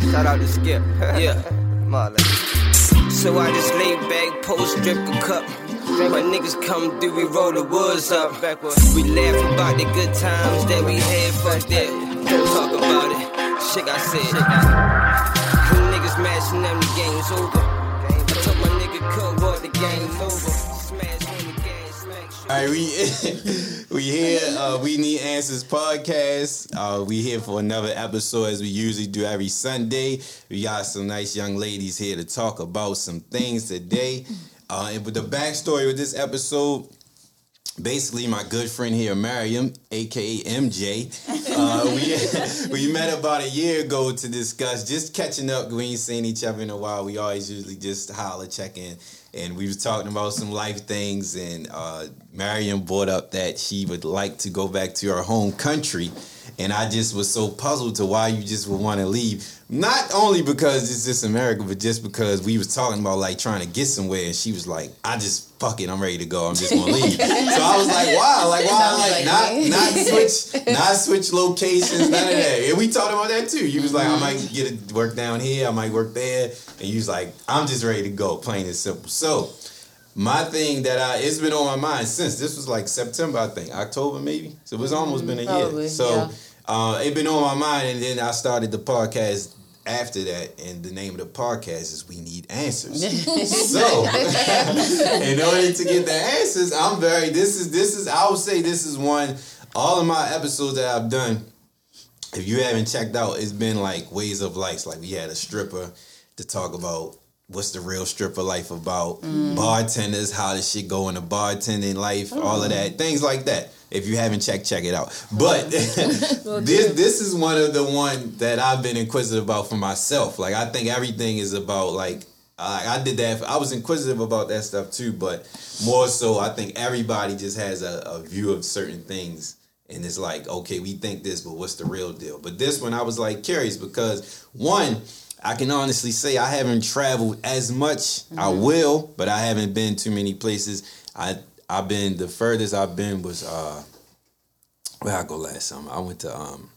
Shout out to Skip. yeah. Marlon. So I just lay back, post, drip a cup. My niggas come through, we roll the woods up. We laugh about the good times that we had. Fuck that. Don't talk about it. Shit, I said. Them niggas mashing them, the game's over. I told my nigga cut what the game's over. All right, we we here. Uh, we need answers podcast. Uh, we here for another episode as we usually do every Sunday. We got some nice young ladies here to talk about some things today. Uh, and with the backstory with this episode, basically my good friend here, Mariam, aka MJ. Uh, we we met about a year ago to discuss just catching up. We ain't seen each other in a while. We always usually just holler, check in, and we was talking about some life things. And uh, Mariam brought up that she would like to go back to her home country. And I just was so puzzled to why you just would want to leave. Not only because it's just America, but just because we was talking about like trying to get somewhere, and she was like, "I just fuck it, I'm ready to go. I'm just gonna leave." so I was like, "Wow, like why, like, like not not switch, not switch locations, none of that." And we talked about that too. You was like, "I might get to work down here, I might work there," and you was like, "I'm just ready to go, plain and simple." So. My thing that I it's been on my mind since this was like September, I think October maybe. So it's almost been a year. So yeah. uh, it been on my mind, and then I started the podcast after that, and the name of the podcast is "We Need Answers." so, in order to get the answers, I'm very. This is this is. I would say this is one. All of my episodes that I've done, if you haven't checked out, it's been like ways of life. Like we had a stripper to talk about. What's the real stripper life about? Mm. Bartenders, how does shit go in the bartending life? All of mm. that, things like that. If you haven't checked, check it out. But this this is one of the one that I've been inquisitive about for myself. Like I think everything is about like I, I did that. I was inquisitive about that stuff too, but more so, I think everybody just has a, a view of certain things, and it's like, okay, we think this, but what's the real deal? But this one, I was like curious because one. I can honestly say I haven't traveled as much. I mm-hmm. will, but I haven't been too many places. I I've been the furthest I've been was uh where I go last summer. I went to um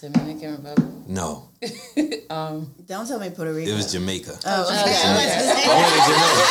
Dominican Republic. no, um, Don't tell me Puerto Rico. it was Jamaica. Oh, okay. I went to Jamaica.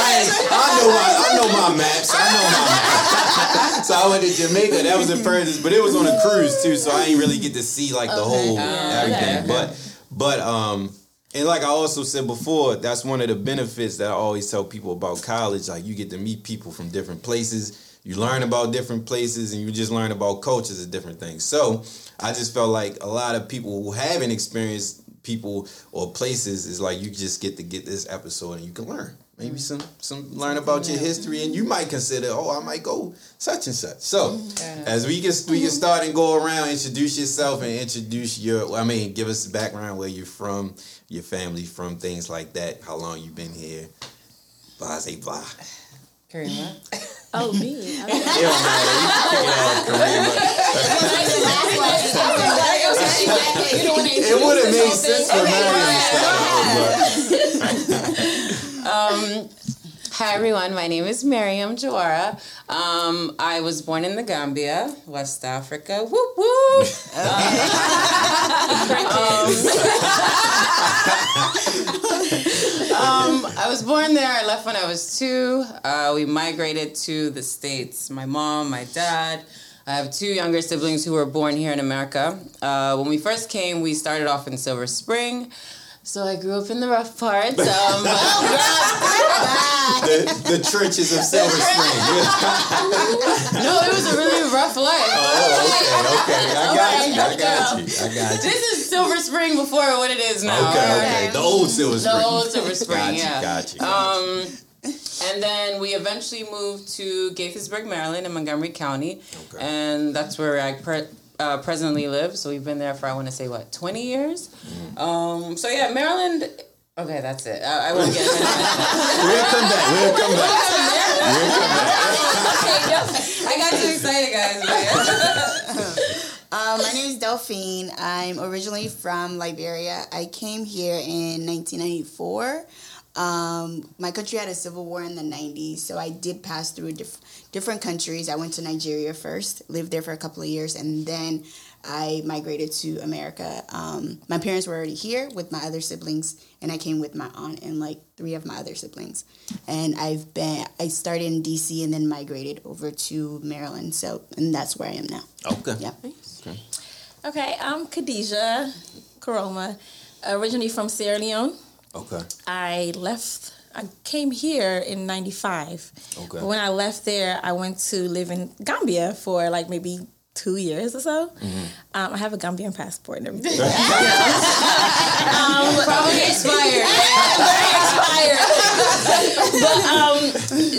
I, I know my I know my maps. I know my maps. so I went to Jamaica. That was the furthest, but it was on a cruise too, so I didn't really get to see like the whole everything. okay. But but um and like I also said before, that's one of the benefits that I always tell people about college. Like you get to meet people from different places. You learn about different places and you just learn about cultures and different things. So I just felt like a lot of people who haven't experienced people or places is like you just get to get this episode and you can learn. Maybe mm-hmm. some some learn about your history and you might consider, oh, I might go such and such. So mm-hmm. as we can we can start and go around, introduce yourself and introduce your I mean, give us the background where you're from, your family from, things like that, how long you've been here. Blah say blah. Karima. Oh, me. It don't matter. You can kick it off, Kareem, but It would have made sense for Marion to start off, but- Hi everyone, my name is Miriam Jawara. Um, I was born in the Gambia, West Africa. Whoop whoop. Um, I was born there. I left when I was two. Uh, we migrated to the States. My mom, my dad. I have two younger siblings who were born here in America. Uh, when we first came, we started off in Silver Spring. So I grew up in the rough parts. Um, the, the trenches of Silver Spring. no, it was a really rough life. oh, okay, okay. I got you. I got you. I got you. This is Silver Spring before what it is now. Okay, okay. The old Silver Spring. The old Silver Spring, Got you, yeah. got you, got Um, and then we eventually moved to Gaithersburg, Maryland, in Montgomery County, Okay. and that's where I pre- uh, presently live. So we've been there for I want to say what twenty years. Mm-hmm. Um, so yeah, Maryland. Okay, that's it. I, I won't get. We'll come back. We'll come back. We'll come back. I got too excited, guys. but. Um, my name is Delphine. I'm originally from Liberia. I came here in 1994. Um, my country had a civil war in the 90s, so I did pass through diff- different countries. I went to Nigeria first, lived there for a couple of years, and then I migrated to America. Um, my parents were already here with my other siblings, and I came with my aunt and like three of my other siblings. And I've been I started in DC and then migrated over to Maryland. So and that's where I am now. Okay. Yeah. Okay. Okay, I'm Khadijah Karoma, originally from Sierra Leone. Okay. I left. I came here in '95. Okay. But when I left there, I went to live in Gambia for like maybe two years or so. Mm-hmm. Um, I have a Gambian passport and everything. Probably expired. expired. but um,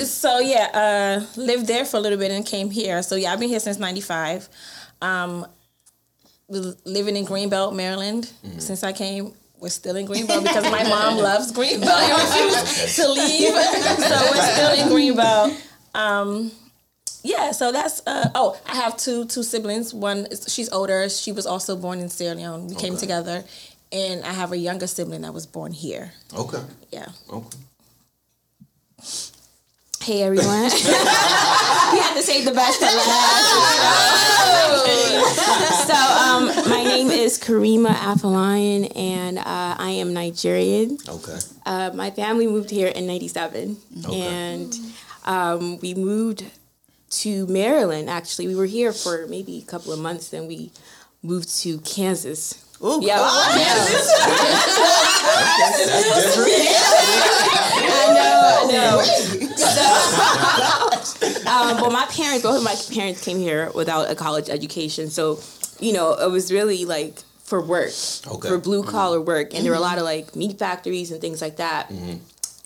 so yeah, uh, lived there for a little bit and came here. So yeah, I've been here since '95. Um, living in Greenbelt, Maryland, since I came. We're still in Greenbelt because my mom loves Greenbelt and refused to leave. So we're still in Greenbelt. Um, yeah, so that's uh, oh, I have two two siblings. One is, she's older. She was also born in Sierra Leone. We came together, and I have a younger sibling that was born here. Okay. Yeah. Okay. Hey everyone. we had to save the best for last. so um, my name is Karima Afolayan and uh, I am Nigerian. Okay. Uh, my family moved here in 97 Okay. and um, we moved to Maryland actually. We were here for maybe a couple of months then we moved to Kansas. Oh, Yeah, Kansas. That's different. I know, I know. So, um, but my parents, both of my parents came here without a college education. So, you know, it was really like for work, Okay. for blue collar work. And there were a lot of like meat factories and things like that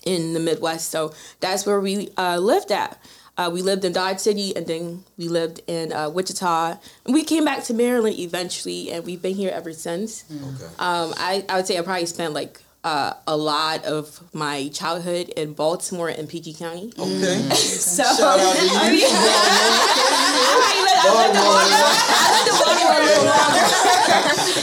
in the Midwest. So that's where we uh, lived at. Uh, we lived in Dodge City and then we lived in uh, Wichita. And we came back to Maryland eventually and we've been here ever since. Okay. Um, I, I would say I probably spent like uh, a lot of my childhood in Baltimore and PG County. Okay. So Shout out to you. I mean, I lived the Baltimore a little longer.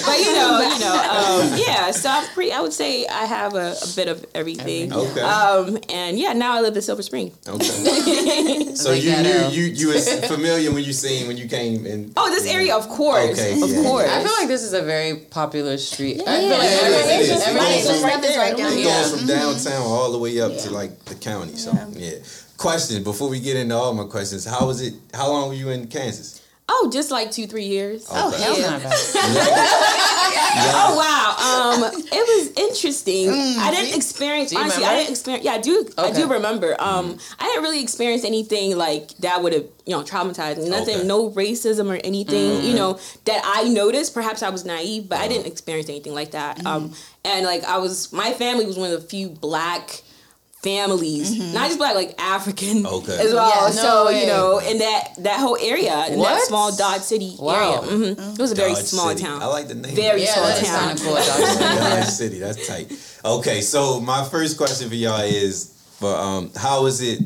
but you know, you know, um, yeah. So I'm pretty. I would say I have a, a bit of everything. Okay. Um, and yeah, now I live in Silver Spring. Okay. So you knew out. you you was familiar when you seen when you came in. Oh, this area, of course, Okay, of yeah, course. I feel like this is a very popular street. I Yeah. like Yeah, everything- it is. It everything- goes Right, right down It. Yeah. goes from downtown all the way up to like the county. So yeah. Question before we get into all my questions, how was it? How long were you in Kansas? Oh, just like two, three years. Oh, Oh, hell Yeah. not bad. Oh wow, um, it was interesting. I didn't experience Do honestly. I didn't experience. Yeah, I do. I do remember. Um, I didn't really experience anything like that would have you know traumatized me. Nothing, Okay. no racism or anything. You know that I noticed. Perhaps I was naive, but I didn't experience anything like that. Um, and like I was, my family was one of the few black families, not just black, like African Okay. as well. Yeah, no so way. you know, in that that whole area, in that small Dodge City Wow. area, hmm it was a very small City. town. I like the name. Very Yeah, small that is town. kind cool. Dodge. Dodge City. That's tight. Okay, so my first question for y'all is, for um, how is it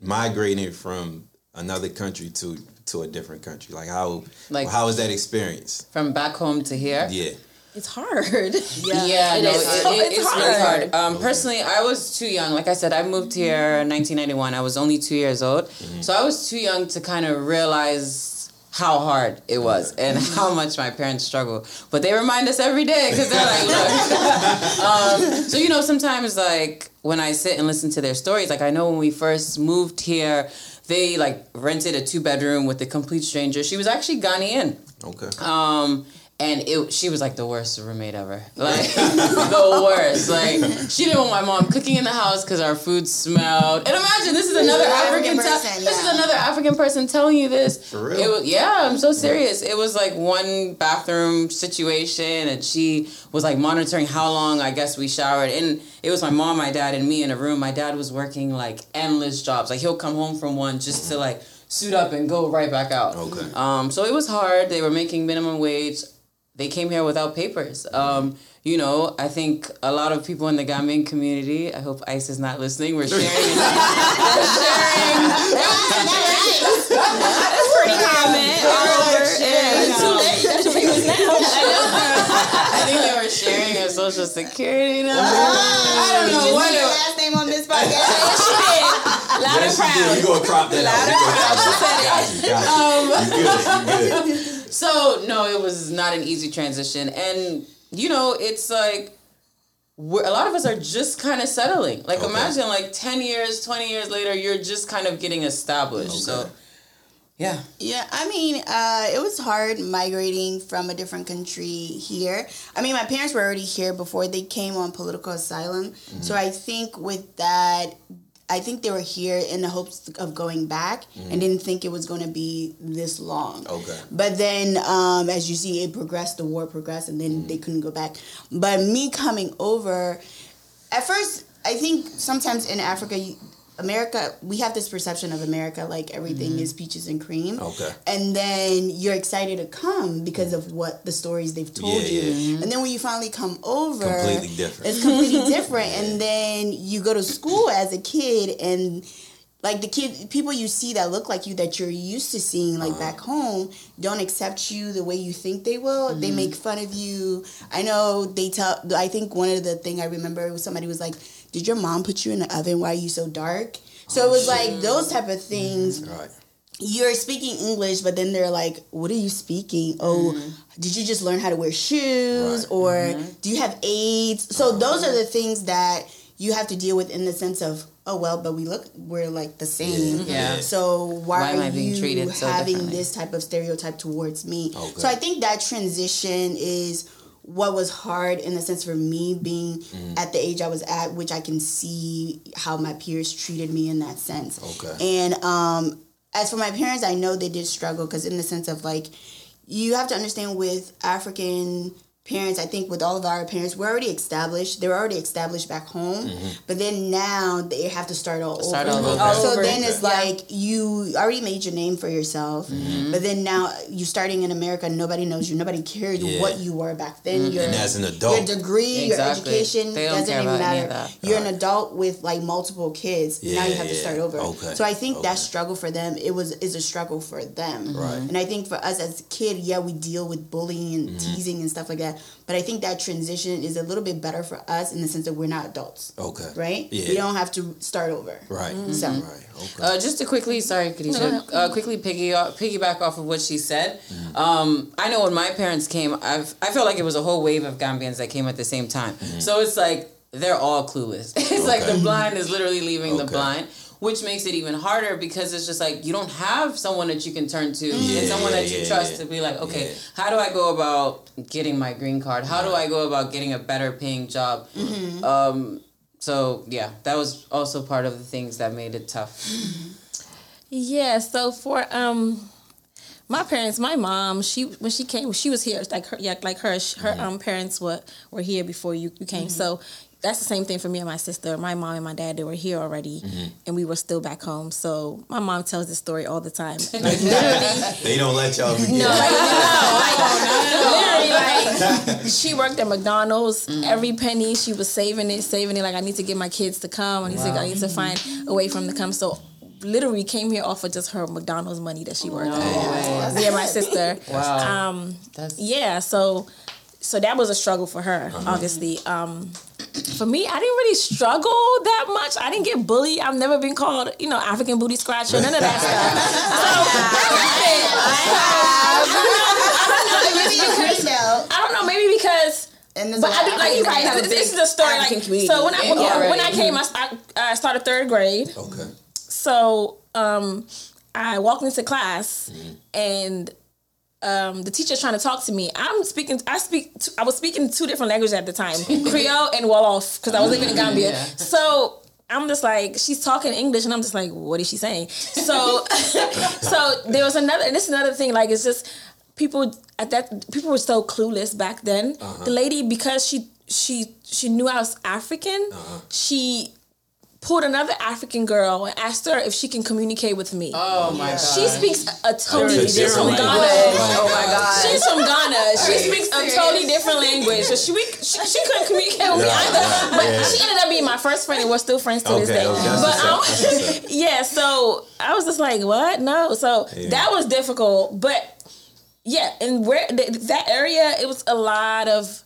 migrating from another country to to a different country? Like how Like- how is that experience? From back home to here. Yeah. It's hard. Yeah, It no, is. it, it- it's it's, really hard. hard. Um, personally, I was too young. Like I said, I moved here in 1991. I was only two years old, so I was too young to kind of realize how hard it was and how much my parents struggle. But they remind us every day because they're like, look. um, so you know, sometimes like when I sit and listen to their stories, like I know when we first moved here. They like rented a two bedroom with a complete stranger. She was actually Ghanaian. Okay. Um, and it she was like the worst roommate ever. Like the worst. Like she didn't want my mom cooking in the house because our food smelled. And imagine this is another African. African te- person, This is another African person telling you this. For real? It was, yeah, I'm so serious. It was like one bathroom situation, and she was like monitoring how long I guess we showered. And it was my mom, my dad, and me in a room. My dad was working like endless jobs. Like he'll come home from one just to like suit up and go right back out. Okay. Um, so it was hard. They were making minimum wage. They came here without papers. Um, you know, I think a lot of people in the Gambian community. I hope ICE is not listening. We're sharing. we're sharing. That's pretty common. all over. Yeah, Yeah. too late. That's what people now. I think they were sharing a social security number. I don't know what. Your last name on this podcast. Loud and proud. We gonna crop that out. We gonna crop that out. Got you, got you. You good, you good. So no, it was not an easy transition, and you know, it's like we're, a lot of us are just kind of settling. Like Okay. imagine like ten years, twenty years later, you're just kind of getting established. So yeah, Yeah, I mean, uh, it was hard migrating from a different country here. I mean, my parents were already here before they came on political asylum. So I think with that, I think they were here in the hopes of going back and didn't think it was going to be this long. Okay. But then, um, as you see, it progressed, the war progressed, and then they couldn't go back. But me coming over, at first, I think sometimes in Africa, you, America, we have this perception of America like everything is peaches and cream. Okay. And then you're excited to come because of what the stories they've told Yeah, you. yeah. And then when you finally come over, Completely different. It's completely different. And then you go to school as a kid and like the kid people you see that look like you that you're used to seeing like Uh-huh. back home don't accept you the way you think they will they make fun of you i know they tell i think one of the thing i remember was somebody was like did your mom put you in the oven why are you so dark so it was like oh, those type of things mm-hmm. Right. you're speaking English, but then they're like, "What are you speaking? Oh, mm-hmm. did you just learn how to wear shoes, Right. or mm-hmm. do you have AIDS?" So those are the things that you have to deal with in the sense of, "Oh well, but we look, we're like the same. Yeah. Yeah. So why, Why am are I being you treated so having this type of stereotype towards me?" Okay. So I think that transition is what was hard in the sense for me being Mm. at the age I was at, which I can see how my peers treated me in that sense. Okay. And um, as for my parents, I know they did struggle because in the sense of like, you have to understand with African parents, I think with all of our parents, we're already established. They're already established back home, mm-hmm. but then now they have to start all Start over. all over. All So over. then it's Yeah. like you already made your name for yourself, mm-hmm. but then now you're starting in America, nobody knows you, nobody cares Yeah. what you were back then. Mm-hmm. Your And as an adult. your degree, your education doesn't even matter. You're an adult with like multiple kids. now you Yeah, have to start over. Okay. So I think that struggle for them it was is a struggle for them. Right. And I think for us as a kid, yeah, we deal with bullying and Mm-hmm. teasing and stuff like that. But I think that transition is a little bit better for us in the sense that we're not adults. Okay. Right? Yeah. We don't have to start over. Right. So Right. Okay. Uh, just to quickly, sorry, Khadijah, uh, quickly piggy piggyback off of what she said. Um, I know when my parents came, I've, I felt like it was a whole wave of Gambians that came at the same time. So it's like they're all clueless. it's like the blind is literally leaving the blind. Which makes it even harder because it's just like you don't have someone that you can turn to Yeah, and someone that you yeah, trust yeah. to be like, okay, Yeah. how do I go about getting my green card? How do I go about getting a better paying job? Um, so yeah, that was also part of the things that made it tough. Yeah, so for um my parents, my mom, she when she came, she was here like her yeah, like her sh- her um parents were were here before you, you came. So that's the same thing for me and my sister. My mom and my dad they were here already and we were still back home. So my mom tells this story all the time. Like literally They don't let y'all forget. no, like, no, like, literally, like, she worked at McDonald's. Every penny she was saving it, saving it. Like, I need to get my kids to come. I need to, I need to find a way for them to come. So, literally, came here off of just her McDonald's money that she worked. way. Yeah, my sister. Wow. Um, That's yeah, so so that was a struggle for her, obviously. Um, for me, I didn't really struggle that much. I didn't get bullied. I've never been called, you know, African booty scratcher, none of that stuff. Maybe you could know. I don't know, maybe because. But I of like you right. This, this is a story. African Like, so when I when, Yeah, when I right. came, I, I started third grade. Okay. So um, I walked into class and um, the teacher's trying to talk to me. I'm speaking. I speak. I was speaking two different languages at the time: Creole and Wolof, because I was living in mm-hmm. Gambia. Yeah. So I'm just like, she's talking English, and I'm just like, what is she saying? So, so there was another. And this is another thing. Like, it's just people at that. People were so clueless back then. The uh-huh. lady, because she she she knew I was African, uh-huh. she pulled another African girl and asked her if she can communicate with me. oh my god. She speaks a totally Okay, she's from different Ghana. language. Oh my god. She's from Ghana. She speaks a totally different language. So she, we, she she couldn't communicate with me either. yeah, But yeah. she ended up being my first friend and we're still friends to this day. okay, but what's up, um, that's what's up. yeah, so I was just like, what? No. So Yeah. that was difficult. But yeah, and where th- that area, it was a lot of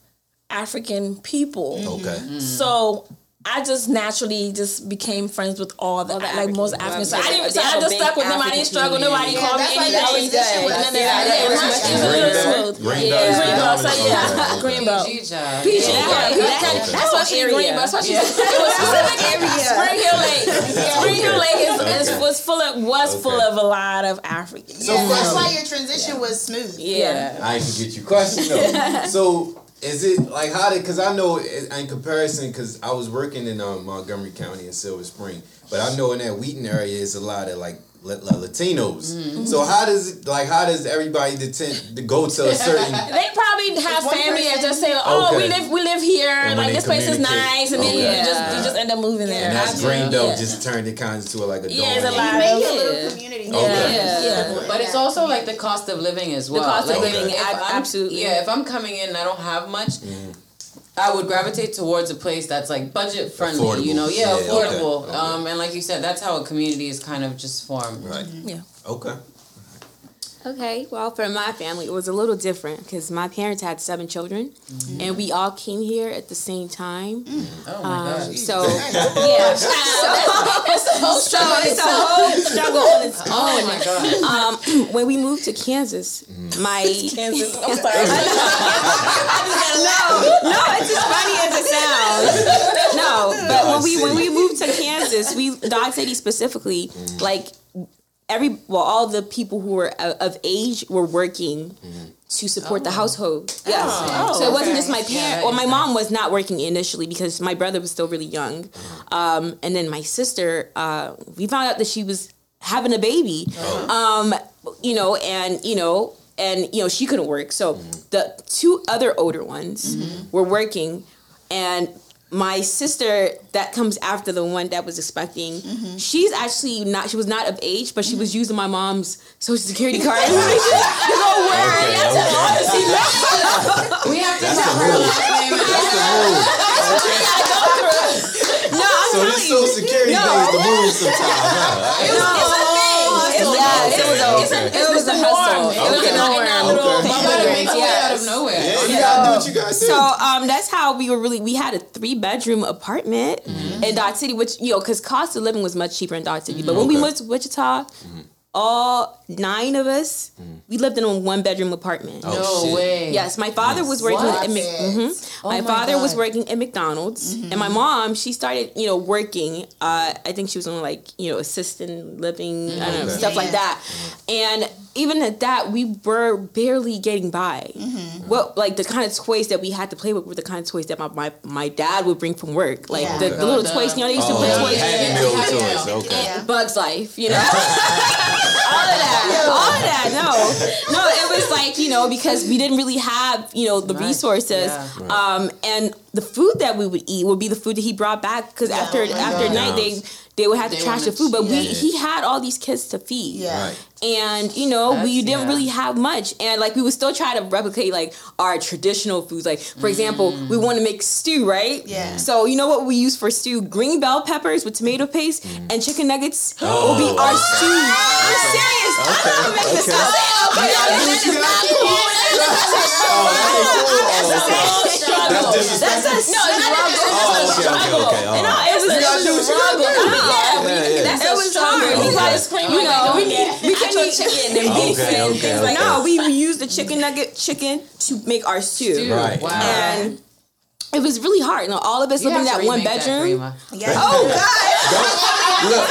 African people. Okay. So I just naturally just became friends with all the, All the like most Africans. Africans. So I didn't. So I just stuck with them. I didn't struggle. Nobody Yeah, called me like anything. the transition was None of smooth. that. Yeah, it was much. It was a little smooth. Greenbelt? Yeah, Greenbelt Greenbelt. So yeah, Okay, okay. Greenbelt. PG job. PG, Yeah. yeah, that- that- that's what especially area. Greenbelt, especially it was specific area. Spring Hill Lake. Spring Hill Lake is, is Okay. was full of was full of a lot of Africans. Yeah, that's why your transition was smooth. Yeah. I ain't forget your question though. so is it like how did? Because I know in comparison, because I was working in um, Montgomery County and Silver Spring, but I know in that Wheaton area is a lot of like. La- La- Latinos. Mm-hmm. So how does it, like how does everybody tend to go to a certain They probably have one family that just say, "Oh, we live, we live here. And like this place is nice," and then you just you just end up moving there. and that's green Greenbelt Yeah. just turned it kind of to like a Yeah, it's a lot. You make your Yeah. little community. Okay. Yeah. Yeah. But it's also like the cost of living as well. The cost of living, if I'm- absolutely. Yeah, if I'm coming in and I don't have much, I would gravitate towards a place that's like budget friendly. You know, yeah, Yeah, affordable. okay. Um, and like you said, that's how a community is kind of just formed. Right. Yeah. Okay. Okay, well, for my family, it was a little different because my parents had seven children, and we all came here at the same time. Oh my Um, gosh. so yeah, so, so it's a whole struggle on its own. Oh my god. Um, when we moved to Kansas, my Kansas. I'm sorry. no, no, it's as funny as it sounds. No, but when we when we moved to Kansas, we Dodge City specifically, like every well, all the people who were of of age were working to support the household. Yes, Oh, so it wasn't okay. just my Yeah, parent. that well, my is mom was not working initially because my brother was still really young, um, and then my sister, uh, we found out that she was having a baby. Um, you know, and you know, and you know, she couldn't work. So the two other older ones were working, and my sister that comes after the one that was expecting, mm-hmm. she's actually not. She was not of age, but she was mm-hmm. using my mom's social security card to go work. Okay, That's okay. We have to That's tell the her move. last name. That's the move. No, I'm So telling this you. social security No. thing is the move sometimes, huh? It's a thing. It's, yeah, it was a, It's a- it was it's a hustle. norm. It was Okay. a norm. In our little Okay. You bubble gotta rate. make a way Yes. out of nowhere. Yeah, you gotta do what you gotta do. So um, that's how we were really. We had a three bedroom apartment in Dodge City, which you know, because cost of living was much cheaper in Dodge City. But when we Okay. moved to Wichita, all nine of us, we lived in a one bedroom apartment. Oh, no shit. way. Yes, my father was working What? at Mc, mhm. Oh my, my father was working at McDonald's, and my mom she started you know working. Uh, I think she was on like you know assistant living, I don't know Okay. stuff like that. And even at that, we were barely getting by. What like the kind of toys that we had to play with were the kind of toys that my my, my dad would bring from work, like Yeah. the, the little Oh, toys. You know, they used to play put yeah. toys. Happy Yeah. Toys. Okay. Yeah. Bugs Life, you know, all of that, all of that. No, no, it was like you know because we didn't really have you know the Right. resources, Yeah. um, and the food that we would eat would be the food that he brought back because after oh after God. night they they would have to They trash the food, but we he had all these kids to feed, Yeah. Right. And you know we didn't yeah. really have much, and like we would still try to replicate like our traditional foods. Like for example, Mm. we want to make stew, right? Yeah. So you know what we use for stew? Green bell peppers with tomato paste Mm. and chicken nuggets will be our stew. I'm serious. I'm not making this Okay. up. Gotta do what you gotta do. That's disrespectful. That's a no, it's not Oh, okay, okay, okay. No, it was You gotta do what you gotta do. Yeah, Yeah, yeah. That's it was hard Okay. you know we we couldn't chicken and beef Okay, and okay, things like okay. No, we, we used the chicken nugget chicken to make our stew. Dude, Right. Wow. And it was really hard. You know, all of us You living in that one remake that, bedroom. Karima. Yeah. oh God! Look,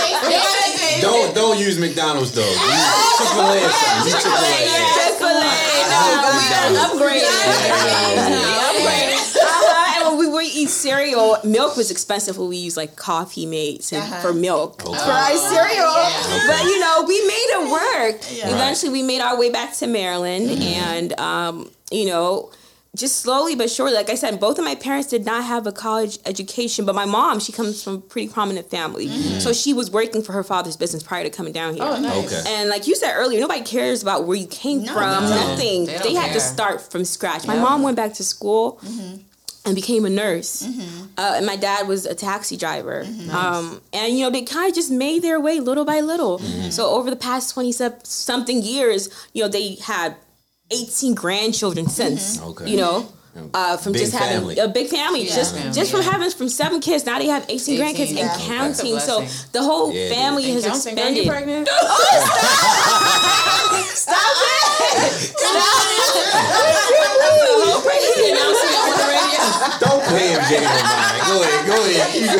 don't don't use McDonald's though. Chick Fil A or something. Chick Fil A. Chick-fil-A. No, we done upgraded. Upgraded. And when we would eat cereal, milk was expensive when we used like coffee mates and Uh-huh. for milk Okay. for our cereal. But you know, we made it work. Yeah. Eventually, we made our way back to Maryland, and um, you know. Just slowly but surely, like I said, both of my parents did not have a college education, but my mom, she comes from a pretty prominent family, so she was working for her father's business prior to coming down here. Oh, nice. Okay. And like you said earlier, nobody cares about where you came No, from. no. Nothing. They They, don't had to start from scratch. My mom went back to school and became a nurse. Uh, and my dad was a taxi driver. Um, and you know, they kind of just made their way little by little. So over the past twenty something years, you know, they had eighteen grandchildren since. Okay. You know. Uh, from Big just family. having a big family, Yeah. just Family, just from yeah. having from seven kids. Now they have 18, 18, grandkids yeah. and counting. So the whole Yeah, it is. family has Counting, are you expanded. pregnant? Don't play him, Jay. Mine. Go ahead, go ahead. You go.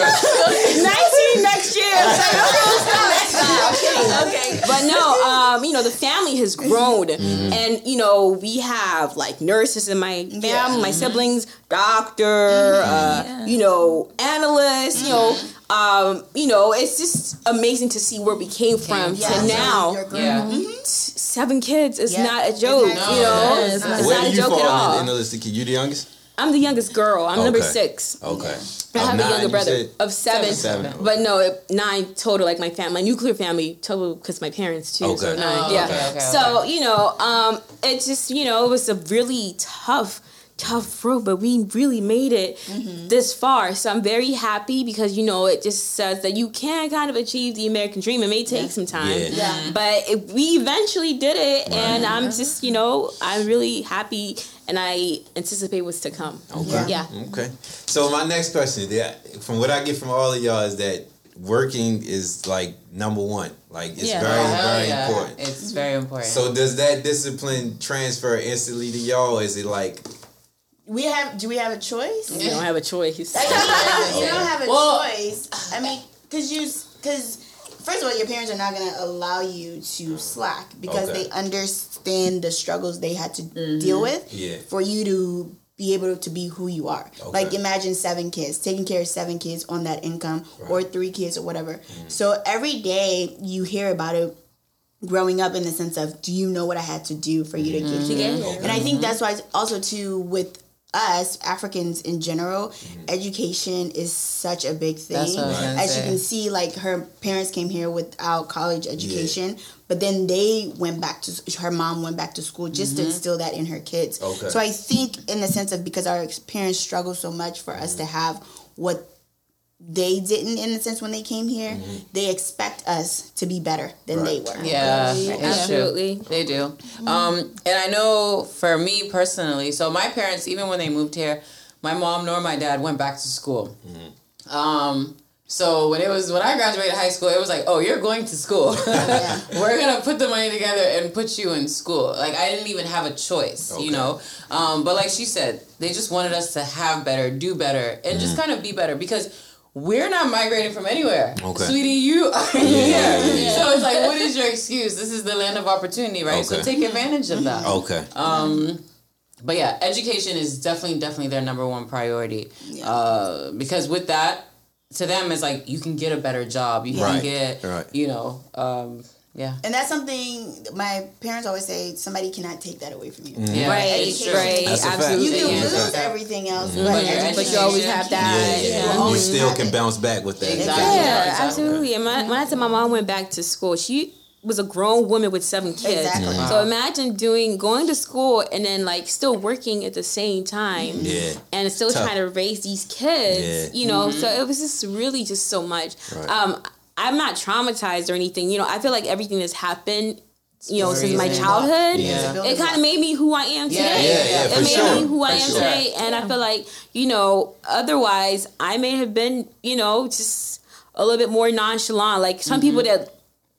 19 next year. okay. But no, um, you know, the family has grown. And, you know, we have like nurses in my family, my siblings, doctor, uh, you know, analysts, you know. Um, you know, it's just amazing to see where we came from Yeah, to so now. you're growing. Yeah. Seven kids is Yeah. not a joke, Exactly. you know. No, it's it's not. it's Where not a you joke at all. in, in the list of kids? You the youngest? I'm the youngest girl. I'm number six. Okay. I Of have a younger brother said? of seven, Seven. but no, nine total. Like my family, my nuclear family total, because my parents too. So Okay. nine, Oh, yeah. okay, okay, so you know, um, it just you know, it was a really tough, tough road, but we really made it Mm-hmm. this far. So I'm very happy because you know, it just says that you can kind of achieve the American dream. It may take some time, Yeah. Yeah. but it, we eventually did it, and I'm just you know, I'm really happy, and I anticipate what's to come. Okay. Yeah. Okay. So my next question, yeah, from what I get from all of y'all is that working is like number one. Like it's Yeah. very, Hell very yeah. important. It's very important. So does that discipline transfer instantly to y'all? Or is it like We have. Do we have a choice? You don't have a choice. you don't have a Well- choice. I mean, because you, because first of all, your parents are not going to allow you to slack because Okay. they understand the struggles they had to Mm-hmm. deal with Yeah. for you to be able to be who you are. Like imagine seven kids, taking care of seven kids on that income or three kids or whatever. Mm. So every day you hear about it growing up in the sense of do you know what I had to do for you to get mm. here? get here. And I think mm-hmm. that's why also too with us Africans in general, mm-hmm. education is such a big thing. That's what I was gonna As you can see, like her parents came here without college education, but then they went back to her mom went back to school just to mm-hmm. instill that in her kids. Okay. So I think in the sense of because our parents struggle so much for us mm-hmm. to have what they didn't in a sense when they came here, they expect us to be better than Right. they were. Yeah, it's Absolutely. They do. Um, and I know for me personally, so my parents, even when they moved here, my mom nor my dad went back to school. Um, so when it was when I graduated high school, it was like, oh, you're going to school. We're gonna put the money together and put you in school. Like I didn't even have a choice, Okay. you know. Um, but like she said, they just wanted us to have better, do better, and just kind of be better because. We're not migrating from anywhere. Okay. Sweetie, you are here. yeah. So it's like, what is your excuse? This is the land of opportunity, right? So take advantage of that. okay? Um, but yeah, education is definitely, definitely their number one priority. Uh, because with that, to them, it's like you can get a better job. You can Right. get, Right. you know, um, yeah. And that's something my parents always say somebody cannot take that away from you. yeah. Right, it's true. right, That's a fact. absolutely. You can Yeah. lose everything else, mm-hmm. But but, your But you always have Yeah, that. yeah. You will You still can it. bounce back with that. Exactly. Yeah, Exactly. absolutely. And my, when I said my mom went back to school, she was a grown woman with seven kids. Exactly. Mm-hmm. So imagine doing going to school and then like still working at the same time. Yeah. And still Tough. trying to raise these kids. Yeah. You know, so it was just really just so much. Right. Um, I'm not traumatized or anything. You know, I feel like everything that's happened, you know, since my childhood, Yeah. it kind of made me who I am today. Yeah, yeah, it for made sure. me who I For am sure. today. And I feel like, you know, otherwise I may have been, you know, just a little bit more nonchalant. Like some Mm-hmm. people that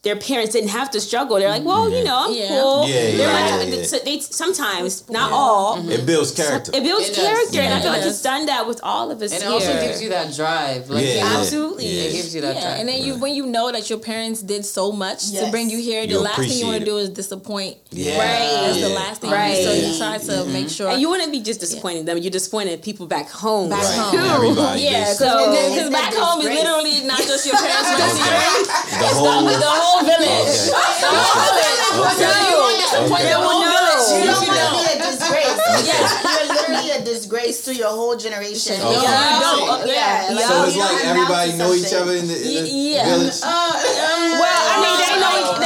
their parents didn't have to struggle. They're like, well, you mm-hmm. know, I'm Yeah. cool. Yeah, They're yeah, like- yeah, yeah. so They, sometimes, not Yeah. all. Mm-hmm. It builds character. It builds It does. character, and I feel like It it's done that with all of us And it here. also gives you that drive. Like, Yeah, you know, yeah. Absolutely. Yeah. It gives you that Yeah, drive. and then you when you know that your parents did so much to bring you here, the You last thing you want to do is disappoint. Yeah. Right. That's the last thing. Right. You do. So you try to mm-hmm. make sure. And you wouldn't be just disappointing them; you're disappointing people back home. Back Right. home. Everybody. yeah, just- because back home is literally not just your parents raising you. the whole. It's the whole village. Okay. The whole village. Okay. So you want to disappoint Okay. the whole village. You You don't want to be a disgrace. Yeah. You're literally a disgrace to your whole generation. Okay. Yeah, don't- Yeah. yeah. So it's like everybody know each other in the, in the Yeah. village. Well, I mean,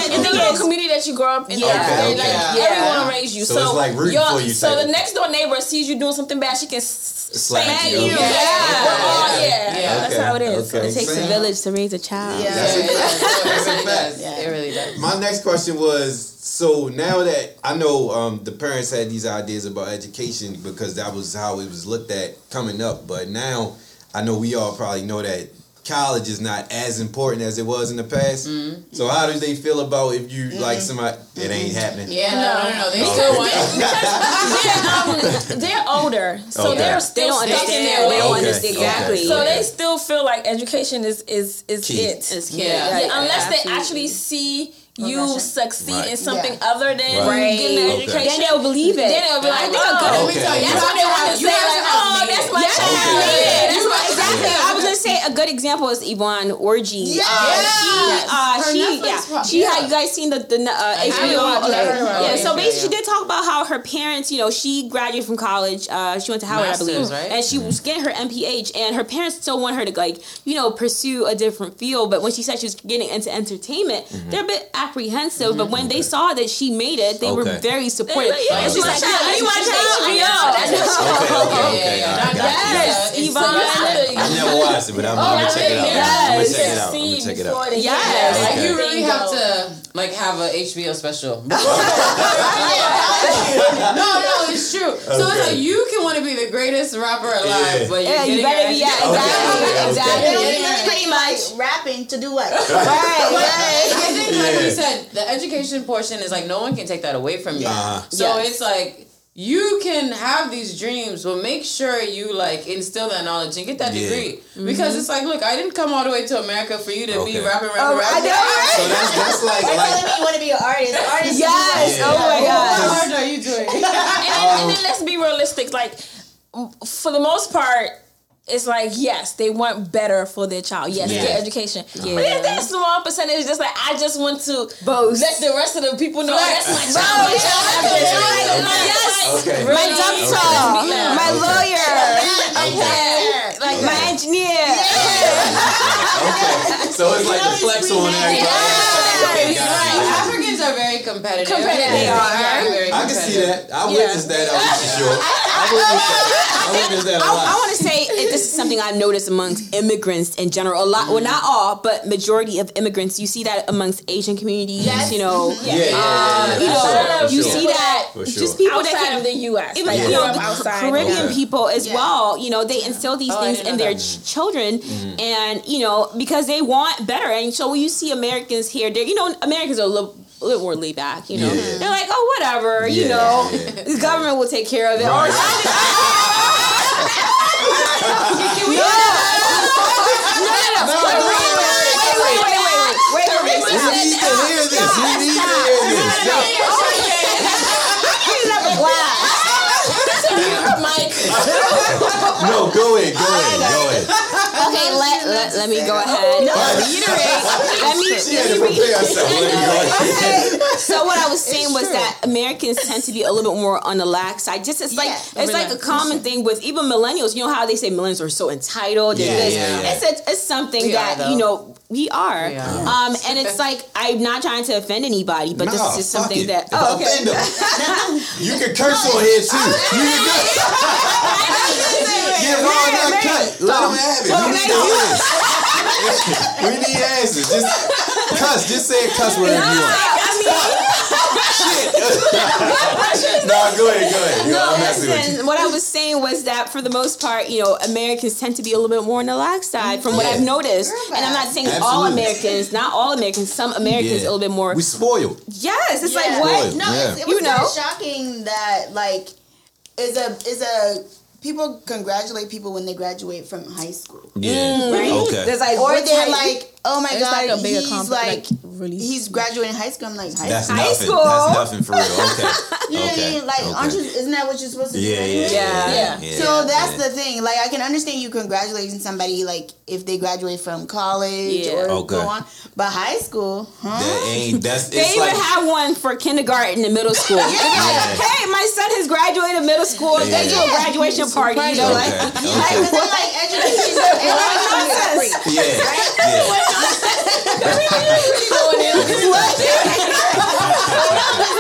they know. Like, in the little community that you grow up in, Yeah. they, Okay, like, okay. everyone raised you. So So, it's like rooting for you So the next door neighbor sees you doing something bad, she can Slap you. you. Okay. Yeah. Okay. Oh, yeah. Yeah. That's how it is. Okay. It takes a village to raise a child. Yeah. That's a- does. that's a fact. Yeah. It really does. My next question was So now that I know um, the parents had these ideas about education because that was how it was looked at coming up, but now I know we all probably know that college is not as important as it was in the past. Mm-hmm. So how do they feel about if you like somebody? It ain't happening. Yeah, no, no, no. They still want. they're, they're older, so Okay. they're They still don't stuck in their They don't ways. Okay. exactly. So they still feel like education is is is Key. it. It's kid. Yeah. Yeah, unless they actually see you Progression. succeed Right. in something Yeah. other than Right. getting an Okay. education. Then they'll believe it. Then they'll be like, I think a good- oh, Okay. tell that's you what they want to to say. you Like, have to oh, have that's my it. child. Okay. Yeah, that's my Exactly. I was gonna say a good example is Yvonne Orji. Yes. Uh, she, uh, Her she, Netflix yeah, she yeah. had you guys seen the the uh, HBO? watched it. I Okay. Yeah, it. so Yeah, basically, she did talk about how her parents, you know, she graduated from college. Uh, she went to Howard, Masters, I believe, right? and she was getting her MPH, and her parents still want her to like, you know, pursue a different field. But when she said she was getting into entertainment, they're a bit apprehensive. But when they saw that she made it, they were very supportive. Yeah, And she's like, yeah, You watch HBO. That's That's what Okay, okay, okay. yeah, all not right, got that. you. Yes, It's Yvonne. I never watched it, but I'm, Oh, I'm gonna check it out. yes. I'm gonna check it out. I'm gonna check it out. Yes. Like you really have to like have a HBO special. no, no, it's true. So it's like you can want to be the greatest rapper alive, Yeah. but you're Yeah, you better be, yeah, exactly, Okay, exactly. okay. Really, Yeah. pretty much rapping to do what? Right, right. I think, like Yeah. we said, the education portion is like no one can take that away from you. Uh-huh. So Yes. it's like you can have these dreams, but make sure you like instill that knowledge and get that Yeah. degree mm-hmm. because it's like, look, I didn't come all the way to America for you to be Okay. rapping, rapping, Oh, I know, right? So that's that's like You're like telling me you want to be an artist. Artist. Yes. Yeah. Oh my What god. hard are you doing? Um, and, then, and then let's be realistic. Like, for the most part, it's like yes, they want better for their child. Yes, Yeah. get education. Yeah. But then that small percentage is just like I just want to Boast. let the rest of the people know Flex. that's my child. My child have this. Okay. Yes. Okay. My doctor, Yeah. my lawyer, okay, Like my engineer. okay. So it's like the flex on everybody. Okay, got Right. you. Africans are very competitive. Competitive. They are. Very, very I can see that. I witnessed that. I'm for sure. I witnessed that. I witnessed that a I, I lot. want to say it, this is something I've noticed amongst immigrants in general. A lot, well, not mm-hmm. all, but majority of immigrants. You see that amongst Asian communities. Yes. You know, mm-hmm. Yeah, yeah, um, yeah, yeah. you know, sure, you sure. see that sure. just people that outside can of the U.S. even like you know the. Caribbean Yeah. people as Yeah. well. You know, they instill these Oh, things in their ch- children, Mm-hmm. and you know because they want better. And so when you see Americans here, they're you know Americans are a little, a little more laid back. You know, Yeah. they're like, oh whatever, you know, yeah. the government will take care of it. Right. Oh, or, no, no, no, no, wait, wait, wait, wait, wait, wait, wait, wait, wait, We wait. need to hear this. We need to hear this. No, go ahead. Go ahead. Go ahead. Okay, let, let, let me go ahead. Reiterate. Let me, She had to prepare herself. Let me go ahead. Okay. So what I was saying was that Americans tend to be a little bit more on the lax side. Just it's like Yeah. it's like a common thing with even millennials. You know how they say millennials are so entitled. Yeah, yeah, yeah. It's a, it's something We that are, you know we are. We are. Um, and it's like I'm not trying to offend anybody, but this is just something it. that. Oh, okay. offend them, you can curse on here too. You can go. Get Ron cut. Let him have it. We need answers. we need answers. Just cuss. Just say a cuss word if you want. Nah, go ahead. Go ahead. Yo, No, I'm messing with you. listen, what I was saying was that for the most part, you know, Americans tend to be a little bit more on the lax side from what Yeah. I've noticed. And I'm not saying all Americans, not all Americans, some Americans a little bit more. We spoiled. yes, it's Yeah. like what? Spoiled. No, Yeah. it's, it was You know? shocking that like is a is a people congratulate people when they graduate from high school. Yeah. Mm. Right? Okay. There's like Or they're like, oh my It's god, like a bigger he's like, like, really he's graduating high school. I'm like high That's school. High nothing. school. That's nothing for real. Okay. You know what I mean? Like, okay. aren't you? Isn't that what you're supposed to do? Yeah, yeah, anyway? yeah, Yeah. yeah. So that's yeah. the thing. Like, I can understand you congratulating somebody, like if they graduate from college Yeah. or Okay. go on, but high school, huh? That ain't. That's. They even like. have one for kindergarten and middle school. They're like, Yeah. hey, my son has graduated middle school. They do a Yeah. graduation party. You know, Okay. like, Like, okay. 'cause I'm like education, education is free. Yeah.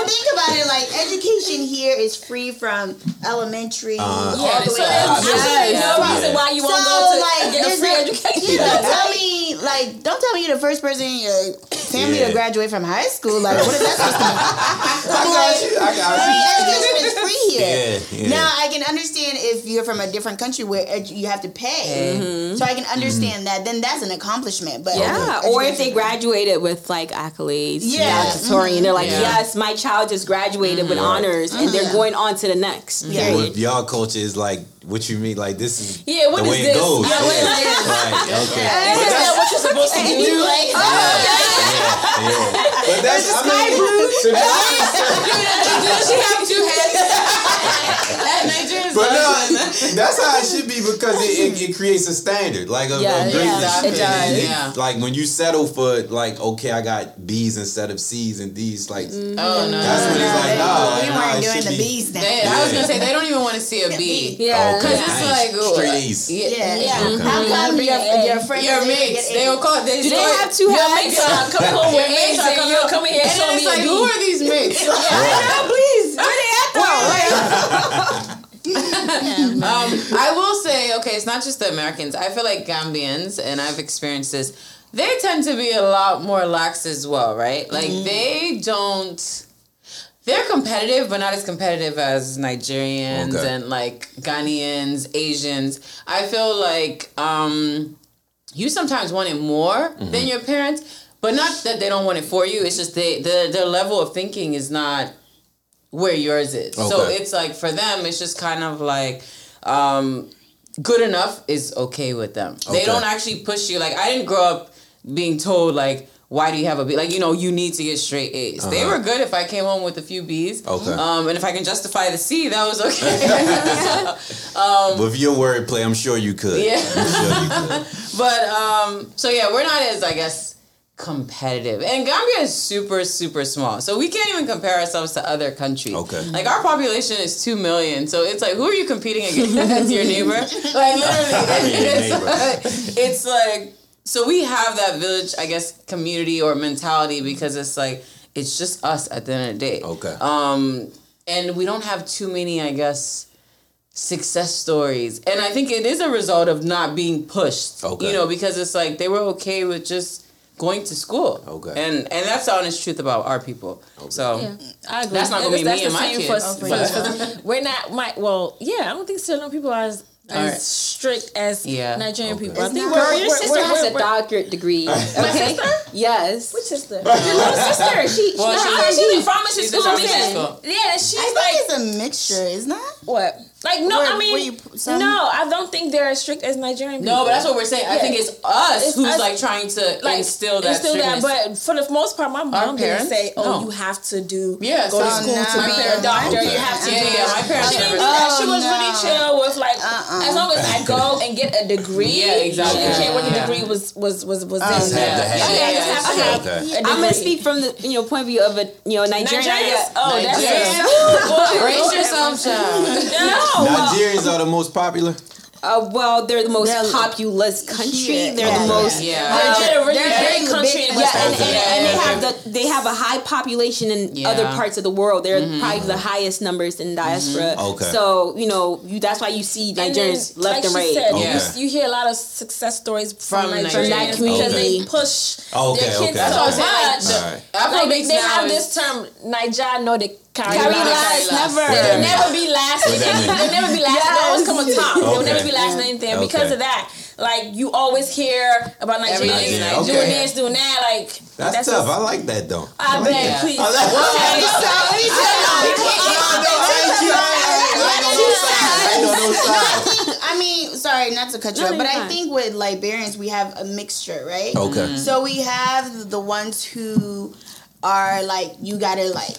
Think about it, like education here is free from elementary Uh, all Yeah, the so way there's up. absolutely no reason why you won't go to like, get a there's free no- education. Yeah, Yeah. don't tell me like don't tell me you're the first person in your family Yeah. to graduate from high school. Like, what is that supposed to mean? I got you. I got you. Education is free here. Yeah, yeah. Now I can understand if you're from a different country where edu- you have to pay, mm-hmm. so I can understand that. Then that's an accomplishment. But Yeah, or if they graduated with like accolades, Yeah. valedictorian, they're like, Yeah. yes, my child just graduated with mm-hmm. honors, and they're Yeah. going on to the next. Yeah. Well, if y'all culture is like what you mean, like this is Yeah, what the is way this? it goes. Yeah, Yeah. Right, okay. Is But that that's- what you're supposed to do? Like, uh, yeah, yeah. But that's I mean, be honest, she have two heads. that Nigerian's But no, that's how it should be because it, it, it creates a standard, like of, Yeah, of greatness. yeah, it And does. Yeah. Like when you settle for like, okay, I got B's instead of C's and D's, like mm-hmm. Oh no. that's when it's like, nah, like, we nah, weren't doing the B's bees now. They, I was gonna say they don't even want to see a B. Yeah. Okay, Cause it's like uh, ooh, straight A's. Yeah. Yeah, Yeah. Okay. How come your, your friends Your didn't mates, they A's? will call. They Do they have two your heads? mates are come home Your mates eggs are and coming you'll up- come here and And show me it's like, who are these mates? please, where they at um, I will say, okay, it's not just the Americans. I feel like Gambians, and I've experienced this. They tend to be a lot more lax as well, right? Like they don't. They're competitive, but not as competitive as Nigerians Okay. and like Ghanaians, Asians. I feel like um, you sometimes want it more than your parents, but not that they don't want it for you. It's just they the their level of thinking is not where yours is. So it's like for them, it's just kind of like um, good enough is okay with them. They don't actually push you. Like I didn't grow up being told like. Why do you have a B? Like you know, you need to get straight A's. They Uh-huh. were good if I came home with a few B's. Okay. Um, and if I can justify the C, that was okay. With your wordplay, I'm sure you could. Yeah. I'm sure you could. But um, so yeah, we're not as I guess competitive. And Gambia is super super small, so we can't even compare ourselves to other countries. Okay. Like our population is two million, so it's like who are you competing against? your neighbor? Like literally, it's neighbor. like, it's like so we have that village, I guess, community or mentality because it's like it's just us at the end of the day. Okay. Um, and we don't have too many, I guess success stories and i think it is a result of not being pushed Okay. you know because it's like they were okay with just going to school Okay. and and that's the honest truth about our people so Yeah, I agree. That's not gonna be That's me and my same kids. For, Oh, for, yeah. we're not. My well, yeah. I don't think Southern people are as, as Alright. strict as Yeah. Nigerian Okay. people. I think Girl, your sister we're- has we're- a doctorate degree. Okay. sister? Yes. Which sister? Your little sister. She. Well, she, she- she, She's in pharmacy She's school. in pharmacy man. school. Yeah, she's I think like it's a mixture, isn't it? what? Like no, Where- I mean you some- no. I don't think they're as strict as Nigerian people. no but that's what we're saying i think it's us It's who's us- like trying to like instill that instill that. strictness. But for the most part, my mom didn't parents? say, "Oh, No. you have to do Yeah, go to school no, to my be a doctor. Okay. You have to Yeah, do yeah, this." my parents She never didn't do said that. She oh, was Oh, really no. chill with like, Uh-uh. as long as I go and get a degree. Yeah, exactly. She didn't care what the degree was was was was. Oh, in. Just have to Yeah. have Yeah, it. I just have to have Okay. a I'm gonna speak from the you know point of view of a you know Nigerian. Oh, that's Nigerians. it. brace yourself child No, Nigerians are the most popular. Uh, well, they're the most They're- populous country. Yeah, they're yeah, the most. yeah they're a really They're big big, country big in Yeah, West and, and, and they have the they have a high population in Yeah. other parts of the world. They're probably the highest numbers in diaspora. Okay. So you know you, that's why you see And then, Nigerians left like and right. Said, Okay. you, you hear a lot of success stories from, From Nigerians Nigerian that because community. they push Okay, their kids okay. so That's what I'm saying, like, much. the- Alright. Afro Like they, they have this term, Naija know the carry, Carry last. last, never. What that They'll never be last. What that mean? They'll never be last. They always come on top. They'll never be last in anything. And Because of that, like you always hear about Nigerians Everything Yeah, doing this, doing that. Like That's, a- tough. I like that though. I bet, that. please. I like- I know no side. I mean, sorry, not to cut you No, off, but I think with Liberians we have a mixture, right? Okay. Mm. So we have the ones who are like, you gotta like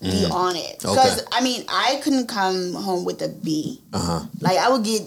be mm. on it. Because Okay. I mean, I couldn't come home with a B. Uh huh. Like I would get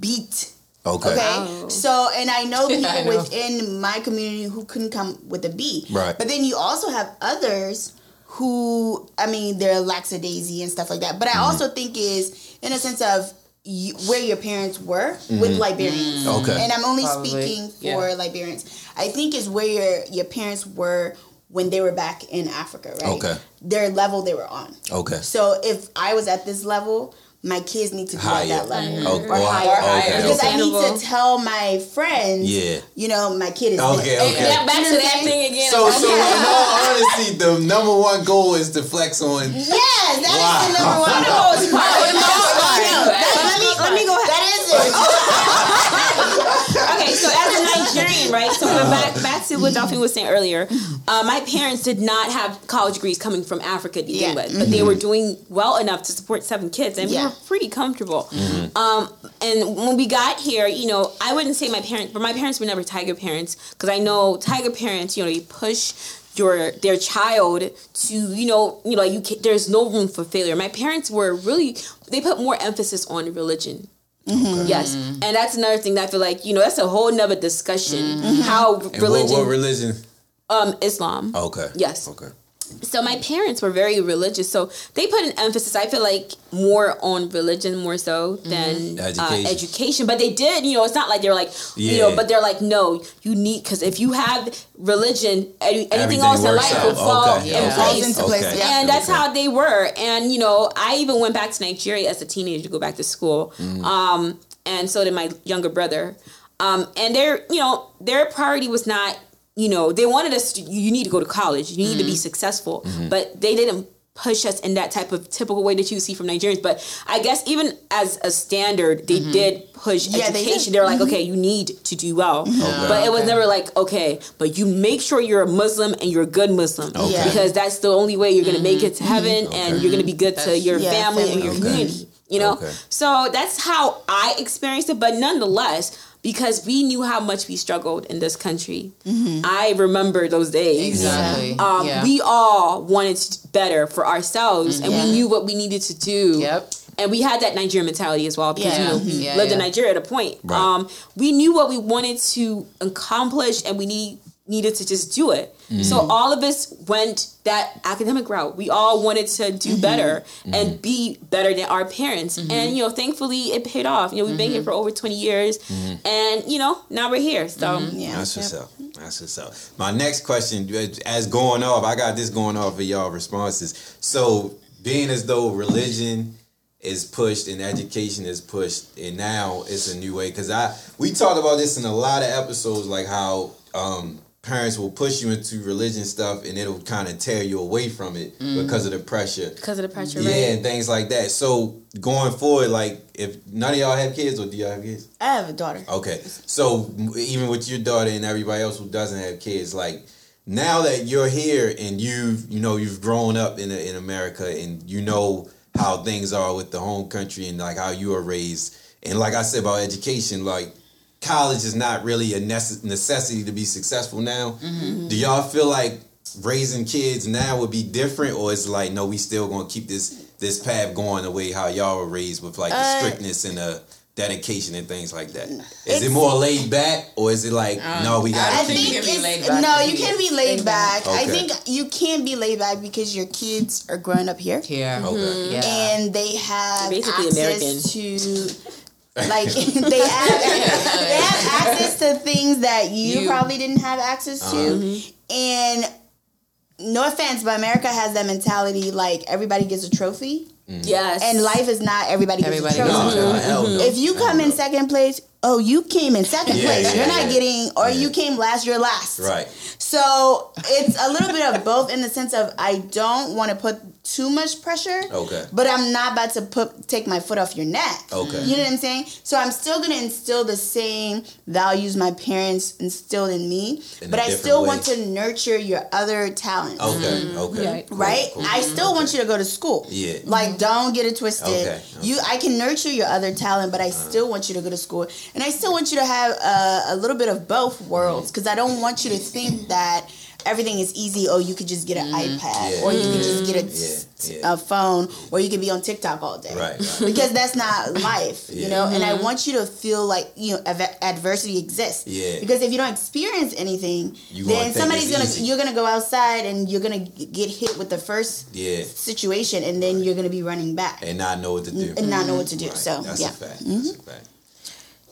beat. Okay. Okay. Oh. So, and I know people I know. within my community who couldn't come with a B. Right. But then you also have others who, I mean, they're lackadaisy and stuff like that. But I mm-hmm. also think is in a sense of you, where your parents were with mm-hmm. Liberians. Mm. Okay. And I'm only Probably, speaking for yeah. Liberians. I think is where your, your parents were when they were back in Africa, right? Okay. Their level they were on. Okay. So if I was at this level, my kids need to be Higher. at that level mm-hmm. Okay. or Or higher. higher. Because I need to tell my friends, Yeah. you know, my kid is Okay, this. okay. Yeah, back to that thing again. So, so in all honesty, the number one goal is to flex on. Yes, that is Wow. the number one goal. For the most part. No, that- let me let me go. That is it. okay, so as right? So we're back back to what Dolphin was saying earlier. Uh, my parents did not have college degrees coming from Africa to begin Yeah. with, but they were doing well enough to support seven kids, and we were pretty comfortable. Um, and when we got here, you know, I wouldn't say my parents, but my parents were never tiger parents because I know tiger parents, you know, you push your their child to you know you know you can, there's no room for failure. My parents were really they put more emphasis on religion. Mm-hmm. Yes, mm-hmm. and that's another thing that I feel like you know that's a whole nother discussion. Mm-hmm. How And what, religion, what religion? um, Islam. Oh, okay. Yes. Okay. So my parents were very religious, so they put an emphasis. I feel like more on religion more so than Education. Uh, education. But they did, you know, it's not like they're like, you know, Yeah. but they're like, no, you need because if you have religion, any, anything Everything else in life out. will fall Okay. in Okay. Falls place into place. Okay. Yeah. and that's Okay. how they were. And you know, I even went back to Nigeria as a teenager to go back to school. Mm-hmm. Um, and so did my younger brother. Um, and their, you know, their priority was not, you know, they wanted us to. You need to go to college. You need to be Mm-hmm. successful. Mm-hmm. But they didn't push us in that type of typical way that you see from Nigerians. But I guess even as a standard, they mm-hmm. did push Yeah, they education. did. They were like, okay, you need to do well. Oh, but it was never like, okay, but you make sure you're a Muslim and you're a good Muslim Okay. because that's the only way you're going to make it to heaven mm-hmm. and you're going to be good to your Yeah, family and your Okay. community. You know, Okay. so that's how I experienced it. But nonetheless, because we knew how much we struggled in this country, I remember those days. Exactly. Um, yeah. We all wanted better for ourselves, and Yeah. we knew what we needed to do. Yep. And we had that Nigerian mentality as well because Yeah. you know we Yeah, lived in. Nigeria at a point. Right. Um, we knew what we wanted to accomplish, and we need needed to just do it. So mm-hmm. all of us went that academic route. We all wanted to do mm-hmm. better mm-hmm. and be better than our parents. And you know, thankfully it paid off. You know, we've been here for over 20 years and you know, now we're here. So Yeah. That's what's up. That's what's up. My next question, as going off, I got this going off of y'all responses. So, being as though religion is pushed and education is pushed, and now it's a new way. Because I we talked about this in a lot of episodes, like how um, parents will push you into religion stuff, and it'll kind of tear you away from it mm. because of the pressure. because of the pressure, Yeah, right? and things like that. So going forward, like if none of y'all have kids, or do y'all have kids? I have a daughter. Okay, so even with your daughter and everybody else who doesn't have kids, like now that you're here and you've you know you've grown up in in America and you know how things are with the home country and like how you were raised, and like I said about education, like college is not really a necess- necessity to be successful now. Do y'all feel like raising kids now would be different, or is it like no, we still gonna keep this this path going the way how y'all were raised with like the Uh, strictness and the dedication and things like that? Is it more laid back, or is it like no, we got don't to think keep you can be it's- laid back No, you you can get be laid back. I Okay. think you can be laid back because your kids are growing up here. Here. Okay. Yeah. and they have Basically access to like they have they have access to things that you, You- probably didn't have access to Uh-huh. and no offense but america has that mentality like everybody gets a trophy Yes. and life is not everybody gets Everybody a trophy No, no, hell no. if you come in second place oh you came in second Yeah, place yeah, you're not yeah. getting or Yeah. you came last you're last Right. so it's a little bit of both in the sense of I don't want to put too much pressure. Okay. But I'm not about to put take my foot off your neck. Okay. You know what I'm saying? So I'm still gonna instill the same values my parents instilled in me, In but I still way. want to nurture your other talents. Okay. Mm-hmm. Okay. Right. Right? Cool, cool. I still want you to go to school. Yeah. Like don't get it twisted. Okay, You I can nurture your other talent, but I uh-huh. still want you to go to school. And I still want you to have a, a little bit of both worlds because I don't want you to think that everything is easy Oh, you could just get an iPad Yeah. or you could just get a, Yeah, yeah. a phone or you could be on TikTok all day. Right, right. Because that's not life, you Yeah. know? And I want you to feel like, you know, adver- adversity exists. Yeah. Because if you don't experience anything, You then somebody's going to easy. you're going to go outside and you're going to get hit with the first Yeah. situation and then you're going to be running back And not know what to do. and not know what to do. Right. So, that's yeah. a fact. Mm-hmm. a fact.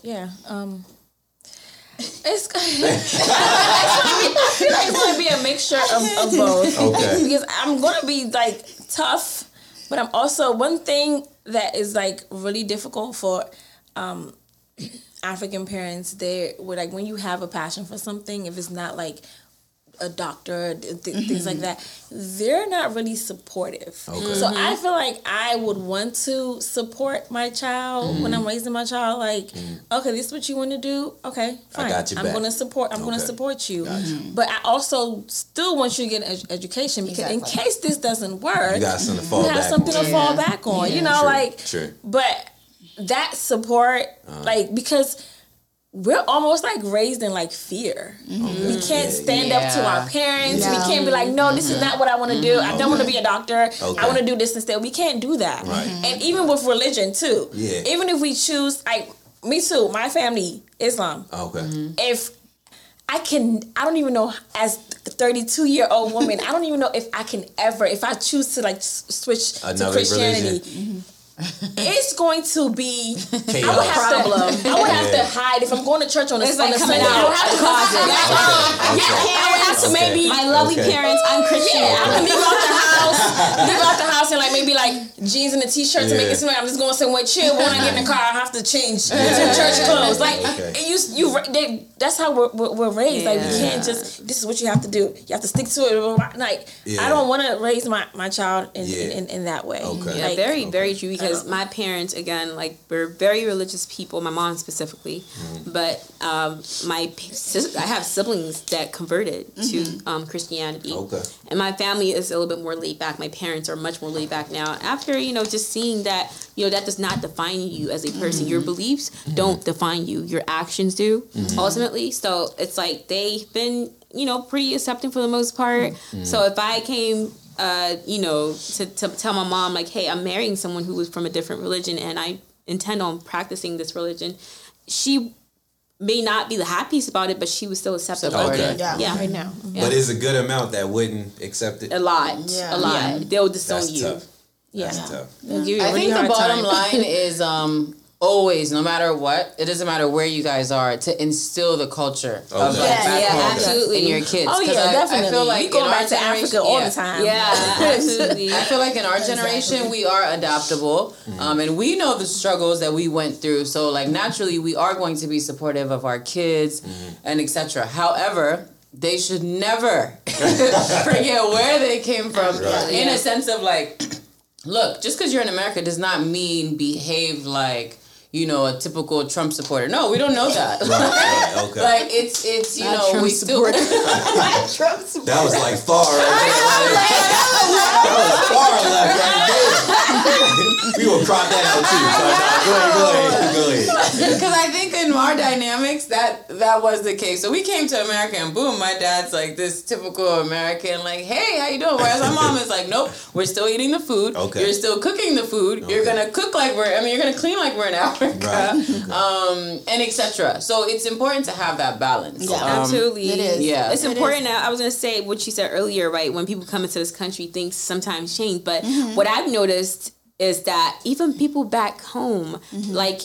Yeah. Um, it's, I feel like it's gonna be a mixture of, of both. Okay. because I'm gonna be like tough, but I'm also one thing that is like really difficult for um, African parents. They would like when you have a passion for something, if it's not like a doctor, th- th- things like mm-hmm. that, they're not really supportive. Okay. So I mm-hmm. feel like I would want to support my child when I'm mm-hmm. raising my child. Like, okay, this is what you want to do. Okay, fine. got your I'm going to support. I'm going to support you. But I also still want you to get an ed- education because in case this doesn't work, You got something to fall you have back something on. to fall back on. You know, True, like, true. but that support, Uh-huh. like, because we're almost like raised in like fear. Mm-hmm. We can't Yeah, stand up to our parents. We can't be like, no, this is mm-hmm. not what I want to do. I don't want to be a mm-hmm. doctor. Okay. I want to do this instead. We can't do that. Right. And even with religion too. Yeah. Even if we choose, like me too, my family, Islam. Oh, okay. If I can, I don't even know as a 32 year old woman, I don't even know if I can ever, if I choose to like s- switch to Christianity, religion. It's going to be I would have Problem. to. I would have Yeah. to hide if I'm going to church on a, It's on like a coming Sunday. I out would have to the closet. Like, Okay, um, okay. yeah, I would have to Okay. maybe. My lovely Okay. parents, I'm Christian. Yeah, I would leave out the house, leave out the house, and like maybe like jeans and a t-shirt to make it seem like I'm just going somewhere chill. But when I get in the car, I have to change to church clothes. Like Okay. you, you, they, that's how we're, we're, we're raised. Like we Yeah. can't just. This is what you have to do. You have to stick to it. Like Yeah. I don't want to raise my, my child in, Yeah. in, in, in that way. Okay. Yeah, Like, very, very true. Because my parents, again, like we're very religious people. My mom specifically, Mm-hmm. but um, my sis- I have siblings that converted to um, Christianity. Okay. And my family is a little bit more laid back. My parents are much more back now. After you know, just seeing that you know that does not define you as a person. Your mm-hmm. beliefs mm-hmm. don't define you. Your actions do mm-hmm. ultimately. So it's like they've been you know pretty accepting for the most part. So if I came. Uh, you know, to, to tell my mom like, hey, I'm marrying someone who was from a different religion, and I intend on practicing this religion. She may not be the happiest about it, but she was still accepting. Okay. it. Yeah. Yeah, right now. But it's a good amount that wouldn't accept it. a lot, Yeah. a lot. Yeah. They'll disown That's you. tough. Yeah. That's tough. They'll give you a I really think the bottom time. line is um always, no matter what, it doesn't matter where you guys are, to instill the culture of Okay. like, Yeah, back yeah, home absolutely. in your kids. Oh yeah, I, definitely. I feel like we go back to generation- Africa all yeah. the time. Yeah, absolutely. I feel like in our generation we are adaptable, um, and we know the struggles that we went through. So like naturally, we are going to be supportive of our kids and etc. However, they should never forget where they came from. Right. In Yeah. a sense of like, look, just because you're in America does not mean behave like you know a typical Trump supporter. No, we don't know that. Right, right, okay. like it's it's you Not know Trump we still. that was like far right there. that was far left right there. we will crop that out too. So, nah, go ahead, go ahead, go ahead. Because I think in our dynamics that that was the case. So we came to America and boom, my dad's like this typical American, like, hey, how you doing? Whereas my mom is like, nope, we're still eating the food. Okay. You're still cooking the food. You're gonna cook like we're. I mean, you're gonna clean like we're in Africa, Right. Um, and etc. So it's important to have that balance. Yeah. Um, Absolutely. it is. Yeah. It's It important. Now, I was going to say what you said earlier, right? When people come into this country, things sometimes change. But Mm-hmm. what I've noticed is that even people back home, Mm-hmm. like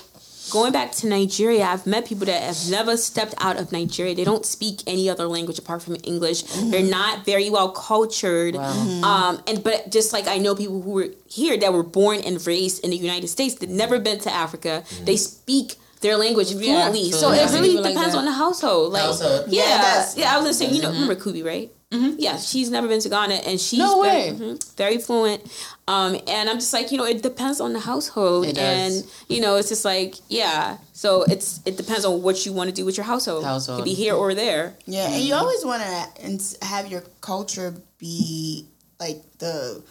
going back to Nigeria, I've met people that have never stepped out of Nigeria. They don't speak any other language apart from English. Mm-hmm. They're not very well cultured. Um, and but just like I know people who were here that were born and raised in the United States, that never been to Africa. They speak their language fluently. so absolutely. it really People like depends on the household. Like, Household. Yeah, Yeah, yeah. I was gonna say, you know, remember Kubi, right? Mm-hmm. Yeah, she's never been to Ghana, and she's No very, way. mhm, very fluent. Um, and I'm just like, you know, it depends on the household, It does. and you know, it's just like, yeah. So it's it depends on what you want to do with your household. Household. Could be here or there. Yeah, and you always want to have your culture be like the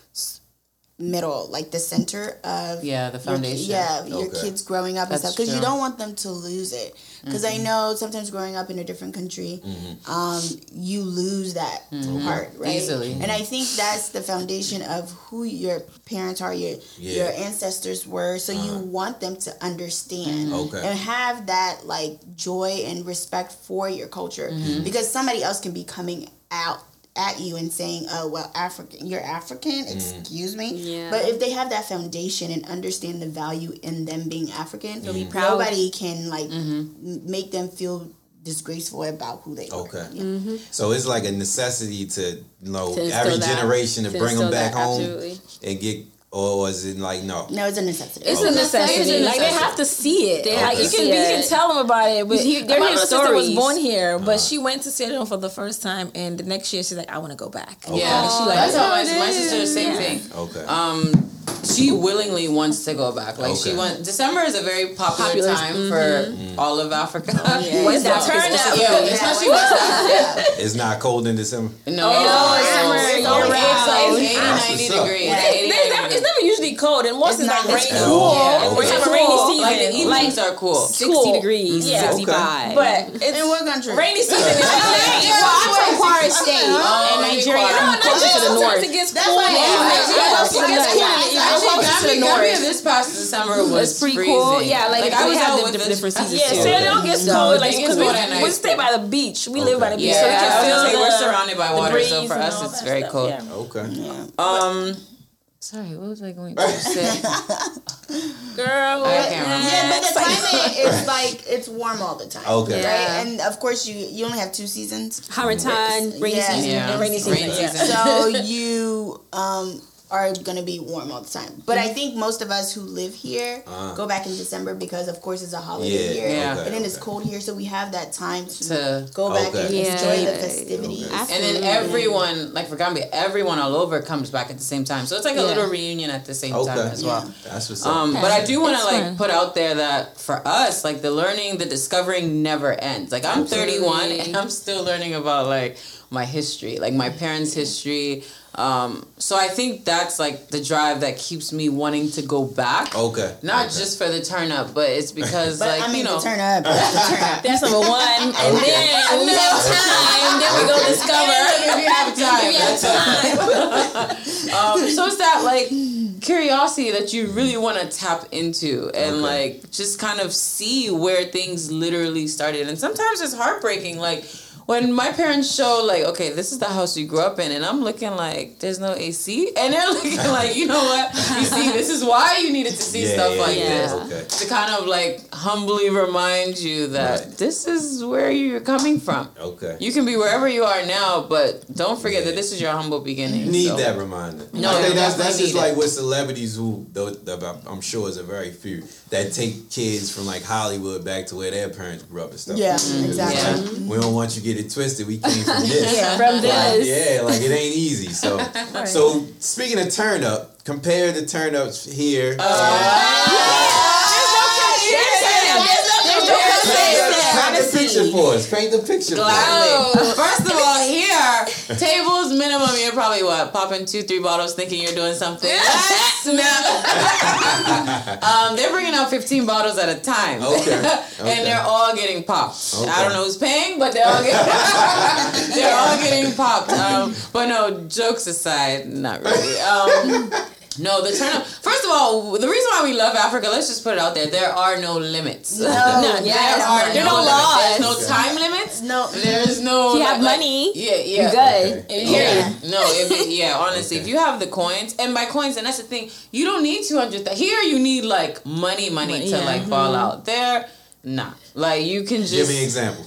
middle, like the center of Yeah, the your- foundation. yeah, your kids growing up and stuff because you don't want them to lose it. Because I mm-hmm. know sometimes growing up in a different country, mm-hmm. um, you lose that mm-hmm. part, right? Easily. And I think that's the foundation of who your parents are, your Yeah. your ancestors were. So you uh-huh. want them to understand Okay. and have that like joy and respect for your culture because somebody else can be coming out at you and saying, "Oh, well, African, you're African." Mm. Excuse me. Yeah. But if they have that foundation and understand the value in them being African, be proud. nobody can like mm-hmm. m- make them feel disgraceful about who they are. Okay. Yeah. Mm-hmm. So it's like a necessity to, you know, To every generation to, To bring them back home absolutely. and get or was it like no? No, it's a necessity. It's Okay. a necessity. It's a Like they have to see it. They like have you can see you it. can tell them about it. But You- they're my hearing little sister was born here, but uh-huh. she went to Sierra Leone for the first time, and the next year she's like, I want to go back. Yeah, she like, that's how my, "Oh, my sister the same Yeah. thing. Okay. Um, she willingly wants to go back. Like she went. December is a very popular, Popular, time mm-hmm. for mm-hmm. all of Africa. Oh, yeah. When's that turn up? Yeah, especially West Africa. it's not cold in December. No, it's oh, it's, summer, it's, year always- it's like 80, 90 degrees. Yeah. 80, There's 90 never, it's degrees. never usually cold, and once It's it's, not- like it's rainy, cool. yeah, Okay. we have a rainy season. Like the evenings are cool. 60 Cool. degrees, Yeah. 65. but it's In what country? rainy season is late. well, I'm from Kwara State Oh, in Nigeria. Kwara. I'm closer to the north. It gets cool. why- in Yeah. It gets cool in the evening. Actually, Closer to the north. This past summer was It's pretty cool. Yeah, like, I we was have out the with different seasons Yeah, too. Sierra Leone gets So cold. it Like, gets because we, cold at night. we stay by the beach. We live by the beach, Yeah, so we I can was feel gonna say, the, we're surrounded by water, so for us it's very stuff, cold. Okay. Yeah. Um, sorry, what was I going to say? Girl, I can't. Yeah, but the climate is like it's warm all the time. Okay. Yeah. Right, and of course you you only have two seasons. Harmattan, rainy Yeah. season. Yeah, And rainy season, yeah. so you um are gonna be warm all the time. But I think most of us who live here Uh. go back in December because of course it's a holiday Yeah, here. Yeah. okay, And then it's cold here, so we have that time to, To- go back and Okay. enjoy the festivities. Okay. And then everyone, like for Gambia, everyone all over comes back at the same time. So it's like a Yeah. little reunion at the same Okay. time as well. That's what's up. Um, but I do want to like fun. put out there that for us, like the learning, the discovering never ends. Like I'm 31 and I'm still learning about like my history, like my parents' history. Um, so I think that's like the drive that keeps me wanting to go back. okay. Not Okay. just for the turn up, but it's because But like I mean you know to turn up. That's the turn up. That's number one. And then we have time, then we go discover. if you have time. We have that's all. um, so it's that like curiosity that you really want to tap into and Okay. like just kind of see where things literally started. And sometimes it's heartbreaking. Like when my parents show like, okay, this is the house you grew up in, and I'm looking like there's no AC, and they're looking like, you know what? You see, this is why you needed to see Yeah, stuff yeah, like yeah. this Okay. to kind of like humbly remind you that Right. this is where you're coming from. Okay. You can be wherever you are now, but don't forget Yeah. that this is your humble beginning. You need so. that reminder. No, I think that's that's just like it. with celebrities who, though, that I'm sure is a very few that take kids from like Hollywood back to where their parents grew up and stuff. Yeah, Because it's exactly. like, we don't want you to get it twisted. We came from this. Yeah. From Like, this. yeah, like it ain't easy. So, so speaking of turn up, compare the turn ups here. Uh, Paint the picture for us. Paint the picture for us. First of all, here, tables minimum, you're probably what? Popping two, three bottles thinking you're doing something. Yes, um, they're bringing out 15 bottles at a time. Okay. Okay. and they're all getting popped. Okay. I don't know who's paying, but they're all getting, they're all getting popped. Um, but no, jokes aside, not really. Um, no, the turn up. First of all, the reason why we love Africa, let's just put it out there. There are no limits. No, there yes, are there no, are no limits. There's no time limits. No. There's no. If you have like- money, Yeah, yeah. you good. Yeah. No, if it, yeah, honestly, if you have the coins, and by coins, and that's the thing, you don't need 200. th- Here, you need like money, money Money, to yeah. like fall mm-hmm. out. There, nah. Like, you can just. Give me an example.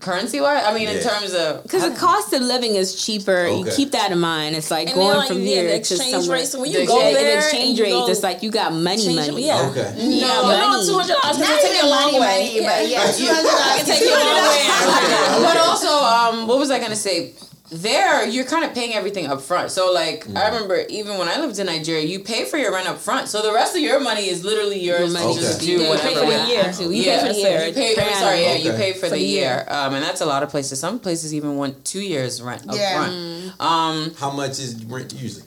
Currency wise? I mean, in terms of. Because the cost of living is cheaper. You keep that in mind. It's like And going like, from yeah, here the to somewhere. rate. So when The you go exchange- there, and exchange and you rates, go it's like you got money, change- money. Yeah. Okay. No, Yeah, but no, two hundred dollars Not can take a long money, way. money, but yeah, $200 can take you a long way. but also, um, what was I gonna say? There, you're kind of paying everything up front. So, like, I remember even when I lived in Nigeria, you pay for your rent up front. So the rest of your money is literally yours money. to just Okay. do You pay whatever. for the with. year. You yeah, pay for the year. You pay, I'm sorry, yeah, annum. you pay for, the, year, um, and that's a lot of places. Some places even want two years rent up Yeah. front. Um, How much is rent usually?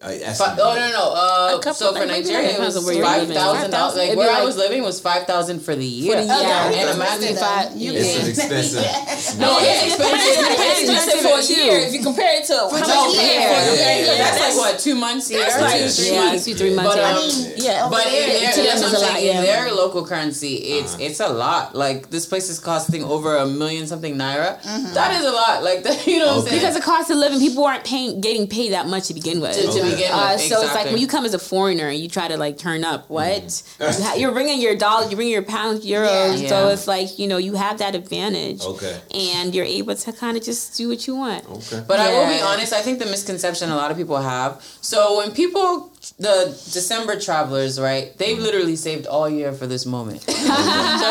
I asked Fi- you. oh no no! Uh, so for like, Nigeria, it was depends on where you're five living. thousand dollars. Like where be I was living was five thousand for the year. the year. And imagine if I. You It's can- an expensive. No, it's It's expensive. expensive expensive for a year if you compare it to how much No, you yeah, pay yeah, for yeah, it. yeah. That's That's like what two months here, That's two like- to three Yeah, months. two, three months. But yeah. um, Yeah, but in their, that's what a I'm saying, in their local currency, it's it's a lot. Like this place is costing over a million something naira. That is a lot. Like you know what I'm Okay. saying? Because the cost of living, people aren't paying, getting paid that much to begin with. To- to Like, To begin Uh, with, so it's like when you come as a foreigner and you try to like turn up, what you ha- you're bringing your dollars, you're bringing your pounds, euros. Yeah. So Yeah. it's like you know you have that advantage. Okay. And you're able to kind of just do what you want. Okay. But I will be honest, I think the misconception a lot of people have. So when people, the December travelers, right, they've literally saved all year for this moment. so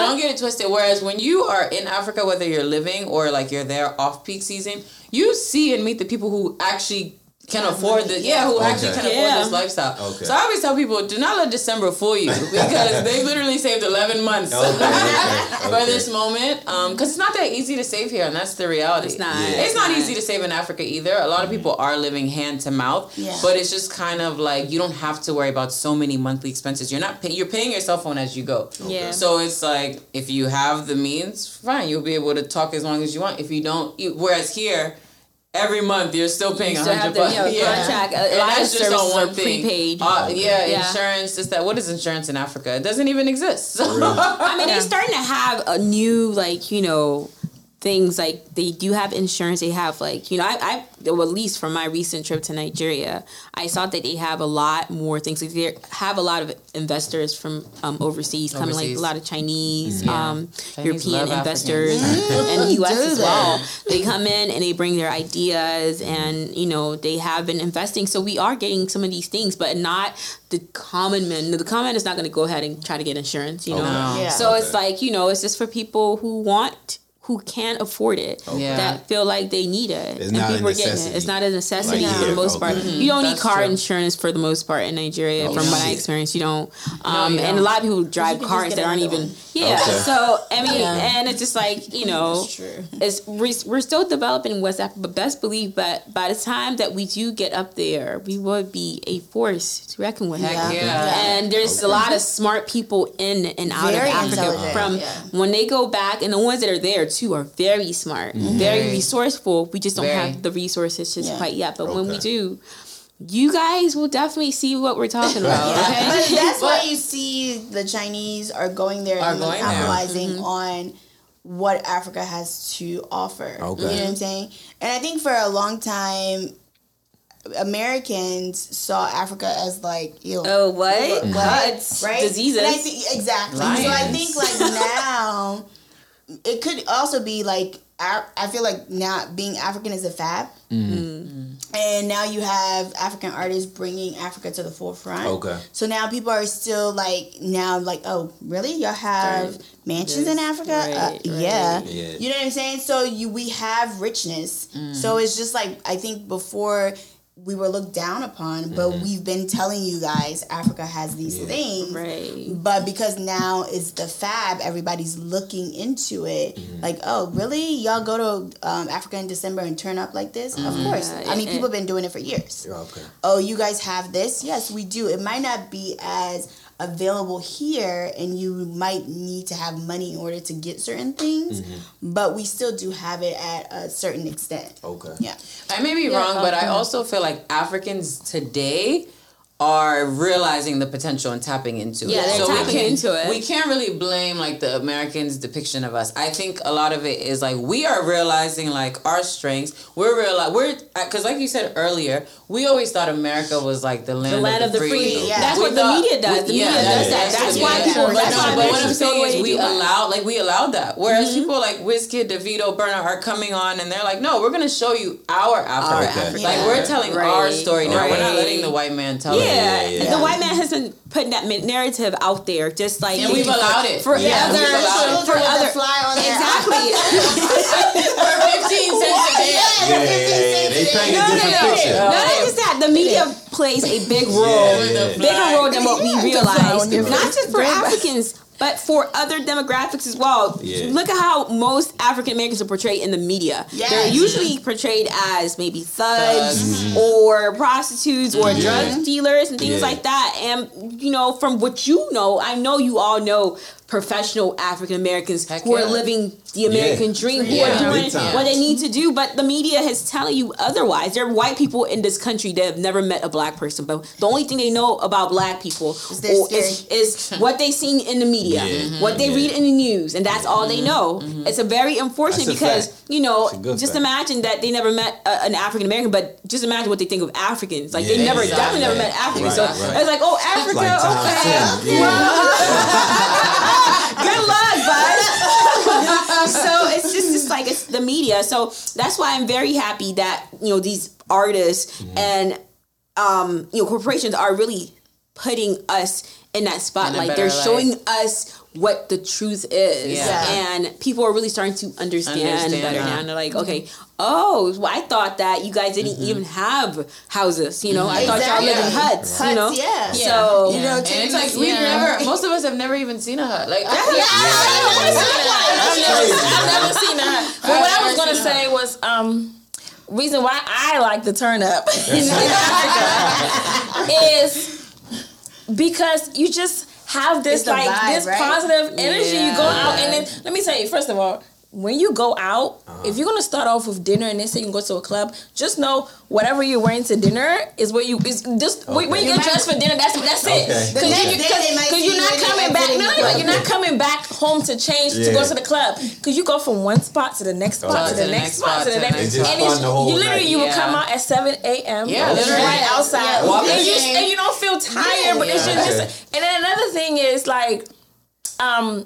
don't get it twisted. Whereas when you are in Africa, whether you're living or like you're there off peak season, you see and meet the people who actually can afford this. Yeah, who actually Okay. can Yeah. afford this lifestyle. Okay. So I always tell people, do not let December fool you because they literally saved 11 months Okay, okay, for this moment. Um, because it's not that easy to save here, and that's the reality. It's not. Yeah. It's not easy to save in Africa either. A lot of people mm-hmm. are living hand to mouth, Yeah. but it's just kind of like you don't have to worry about so many monthly expenses. You're not pay- you're paying your cell phone as you go. Yeah. So it's like if you have the means, fine, you'll be able to talk as long as you want. If you don't, you, whereas here. Every month you're still paying You a still hundred have the bucks. you know, contract. A, a And lot of that's just on one are thing. prepaid. Uh, yeah, Yeah. insurance. Is that what is insurance in Africa? It doesn't even exist. So. I mean, they're starting to have a new like you know things like they do have insurance. They have like you know I I well, at least from my recent trip to Nigeria, I saw that they have a lot more things. Like they have a lot of investors from um, overseas coming, like a lot of Chinese, Yeah. um, Chinese European love investors, and the U.S. As well. They come in and they bring their ideas, and you know they have been investing. So we are getting some of these things, but not the common man. The common man is not going to go ahead and try to get insurance. You know, No. Yeah. so Okay. it's like you know, it's just for people who want, who can't afford it, Yeah. that feel like they need it, It's not a are getting it. necessity. It's not a necessity Like for the here, most part. okay. You don't need car true. insurance for the most part in Nigeria, Oh, from what I shit. experienced. You don't, um, you and a don't. lot of people drive cars that aren't even. one. Yeah, Okay. so I mean, Yeah. and it's just like you know, That's true. it's we're, we're still developing in West Africa, but best believe but by the time that we do get up there, we will be a force to reckon with. Heck Yeah. yeah. And there's a lot of smart people in and out Very of Africa. From yeah. when they go back, and the ones that are there too are very smart, very Very. resourceful. We just don't Very. have the resources just Yeah. quite yet. But when we do, you guys will definitely see what we're talking about. Yeah, Okay. but that's why you see the Chinese are going there Are and going capitalizing Mm-hmm. on what Africa has to offer. Okay. You know what I'm saying? And I think for a long time, Americans saw Africa as like, you know, Oh, what? what, Cuts, right? diseases. And I think, exactly. So I think like now, it could also be like I I feel like now being African is a fab. And now you have African artists bringing Africa to the forefront. Okay. So now people are still like now like oh really y'all have Right. mansions in Africa? Right, uh, right. Yeah. Yeah. You know what I'm saying? So you we have richness. Mm. So it's just like I think before we were looked down upon, but Mm-hmm. we've been telling you guys Africa has these things. Right. But because now it's the fab, everybody's looking into it. Mm-hmm. Like, oh, really? Y'all go to um, Africa in December and turn up like this? Of course. Mm-hmm. Yeah, I mean, people have been doing it for years. Okay. Oh, you guys have this? Yes, we do. It might not be as available here, and you might need to have money in order to get certain things, Mm-hmm. but we still do have it at a certain extent. Okay. Yeah. I may be wrong, but I also feel like Africans today are realizing the potential and tapping into it. Yeah, they're we tapping can't- into it. We can't really blame like the Americans' depiction of us. I think a lot of it is like we are realizing like our strengths. We're real. We're uh, because like you said earlier, we always thought America was like the land, The land of the free. Yeah. That's We what the media does. The media yeah, does that. that's That's why people. But, That's why but what I'm the saying is we do. allow like we allowed that. Whereas mm-hmm. people like Wizkid, Davido, Burna are coming on and they're like, no, we're gonna show you our Africa. Africa. Like we're telling our story now. We're not letting the white man tell it. Yeah, Yeah, yeah, the white man has been putting that narrative out there, just like And we've for- allowed it. for Yeah, other we've allowed it. for other fly on their exactly. For 15 cents a day. Yeah, yeah, yeah. They paint a No, no, different no. picture. No, not just that. The media plays a big role, Yeah, yeah. bigger role than what we realize. Not just for Africans, but for other demographics as well. Yeah. Look at how most African Americans are portrayed in the media. Yes. They're usually portrayed as maybe thugs Thugs. Mm-hmm. or prostitutes or Yeah. drug dealers and things Yeah. like that. And you know, from what you know, I know you all know professional African Americans Heck who are yeah. living the American dream, who Yeah, are doing what they need to do. But the media is telling you otherwise. There are white people in this country that have never met a black person, but the only thing they know about black people or- is, is what they seen in the media, Yeah. what they Yeah. read in the news, and that's all they know. It's a very unfortunate That's because you know, It's a good just fact. imagine that they never met a, an African American, but just imagine what they think of Africans. Like they never, exactly. definitely never met Africans. Right, so right. it's like, oh, Africa, Like Tom okay. Good luck, bud. so it's just it's like it's the media. So that's why I'm very happy that you know these artists Mm-hmm. and um, you know corporations are really putting us in that spotlight. They're light. showing us what the truth is, Yeah. and people are really starting to understand, Understand better that. now. And they're like, okay, oh, well, I thought that you guys didn't even have houses. You know, I thought y'all lived in Exactly. huts. You know, yeah. So You know, And it's like we've Yeah. never. Most of us have never even seen a hut. Like I, I've never, I've never seen that. But what I was gonna say was um reason why I like the turn up in Africa is because you just have this like vibe, this right? positive energy. You go out and then let me tell you first of all. When you go out, if you're gonna start off with dinner and then say you can go to a club, just know whatever you're wearing to dinner is what you is just when when you get dressed for dinner. That's that's it. Okay. The Because next you, day they might cause see you're not coming back. exiting No, no, you're not coming back home to change to go to the club because you go from one spot to the next spot to the next spot to the next. It's just and fun the whole you literally night. you will Yeah. come out at seven a.m. Yeah, and literally. right outside, Yeah. and you and you don't feel tired, but it's Yeah. just. And then another thing is like, um,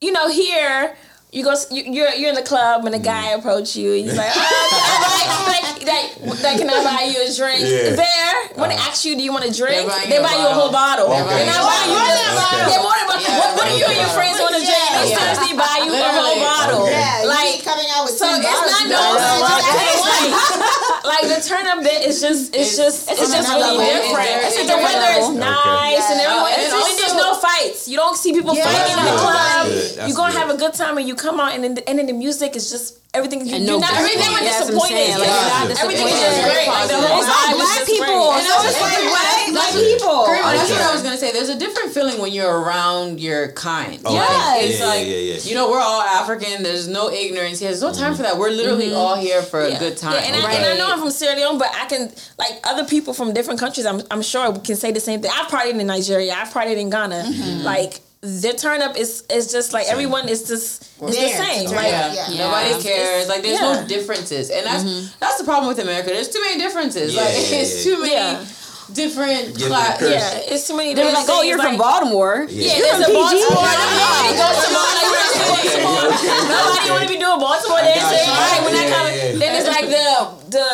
you know, here. You go, you, you're you're in the club and a guy Mm. approach you and he's like, oh, all right, like, like, like, can I buy you a drink? Yeah. There, when they ask you, do you want a drink? They're buying They you a buy you a whole bottle. Okay. They're not buying you just Okay. they're more about Yeah. what, what do you and your friends want to drink? They Yeah. seriously buy you a whole bottle. Yeah, Like, coming out with So it's bottles, not no, know, like, the turn up bit is just it's, just it's, on just really level. different. It's It's the weather is nice and Yeah. everyone. And it's also- and there's no fights. You don't see people Yeah, fighting in the club. You're gonna good. have a good time and you come out and then and then the music is just everything. You, And you're not everything was Yeah, that's what disappointed. Like, you're not everything is just great. Like the whole It's all vibe black just people. great. So it's like what? Black people. Kareem, that's what I was gonna say. There's a different feeling when you're around your kind. Oh, okay. Yes. It's Yeah, like yeah, yeah, yeah. you know we're all African. There's no ignorance here. There's no time mm-hmm. for that. We're literally mm-hmm. all here for a good time. Yeah, and, I, and I know I'm from Sierra Leone, but I can like other people from different countries. I'm I'm sure can say the same thing. I've partied in Nigeria. I've partied in Ghana. Mm-hmm. Like the turn up is is just like everyone is just it's the same. turn Like up. yeah. Yeah. Nobody Yeah. cares. Like there's Yeah. no differences, and that's mm-hmm. that's the problem with America. There's too many differences. Yeah, like yeah, it's yeah. too many Yeah. different Give class. yeah, it's too many. They're like, oh, you're from Baltimore. Yeah, You're there's from a PG. Baltimore. Yeah. Nobody goes to Baltimore. Nobody want to be doing Baltimore dancing. you. All right, when Yeah, that yeah, comes, yeah. then it's like the the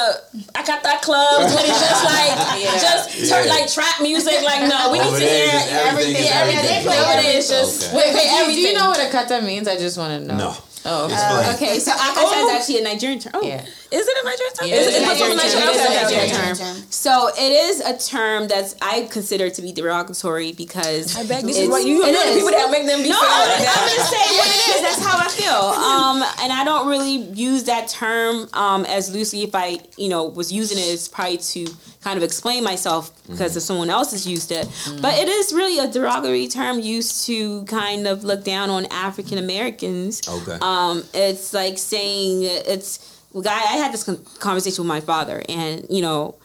I got that clubs when it's just like Yeah. just turn, Yeah. like trap music. Like no, we need Over to hear everything everything. Everything. everything. They play everything. It's just Okay. we Wait, do, you- do you know what Akata means? I just want to know. No. Oh, okay. Explain. Okay, so Akata is oh. actually a Nigerian term. Oh. Yeah. Is it a Nigerian term? Yeah, Is it's it a from Nigerian term. Okay, It is a okay, okay. Nigerian term. So it is a term that's I consider to be derogatory because I beg this is what you it know the people that make them be No, I'm, like that. I'm just saying what it is. That's how I feel. Um, and I don't really use that term um, as loosely. If I, you know, was using it, it's probably to kind of explain myself because if someone else has used it. But it is really a derogatory term used to kind of look down on African Americans. Okay. Um, it's like saying it's. Well, guy, I had this con- conversation with my father, and you know,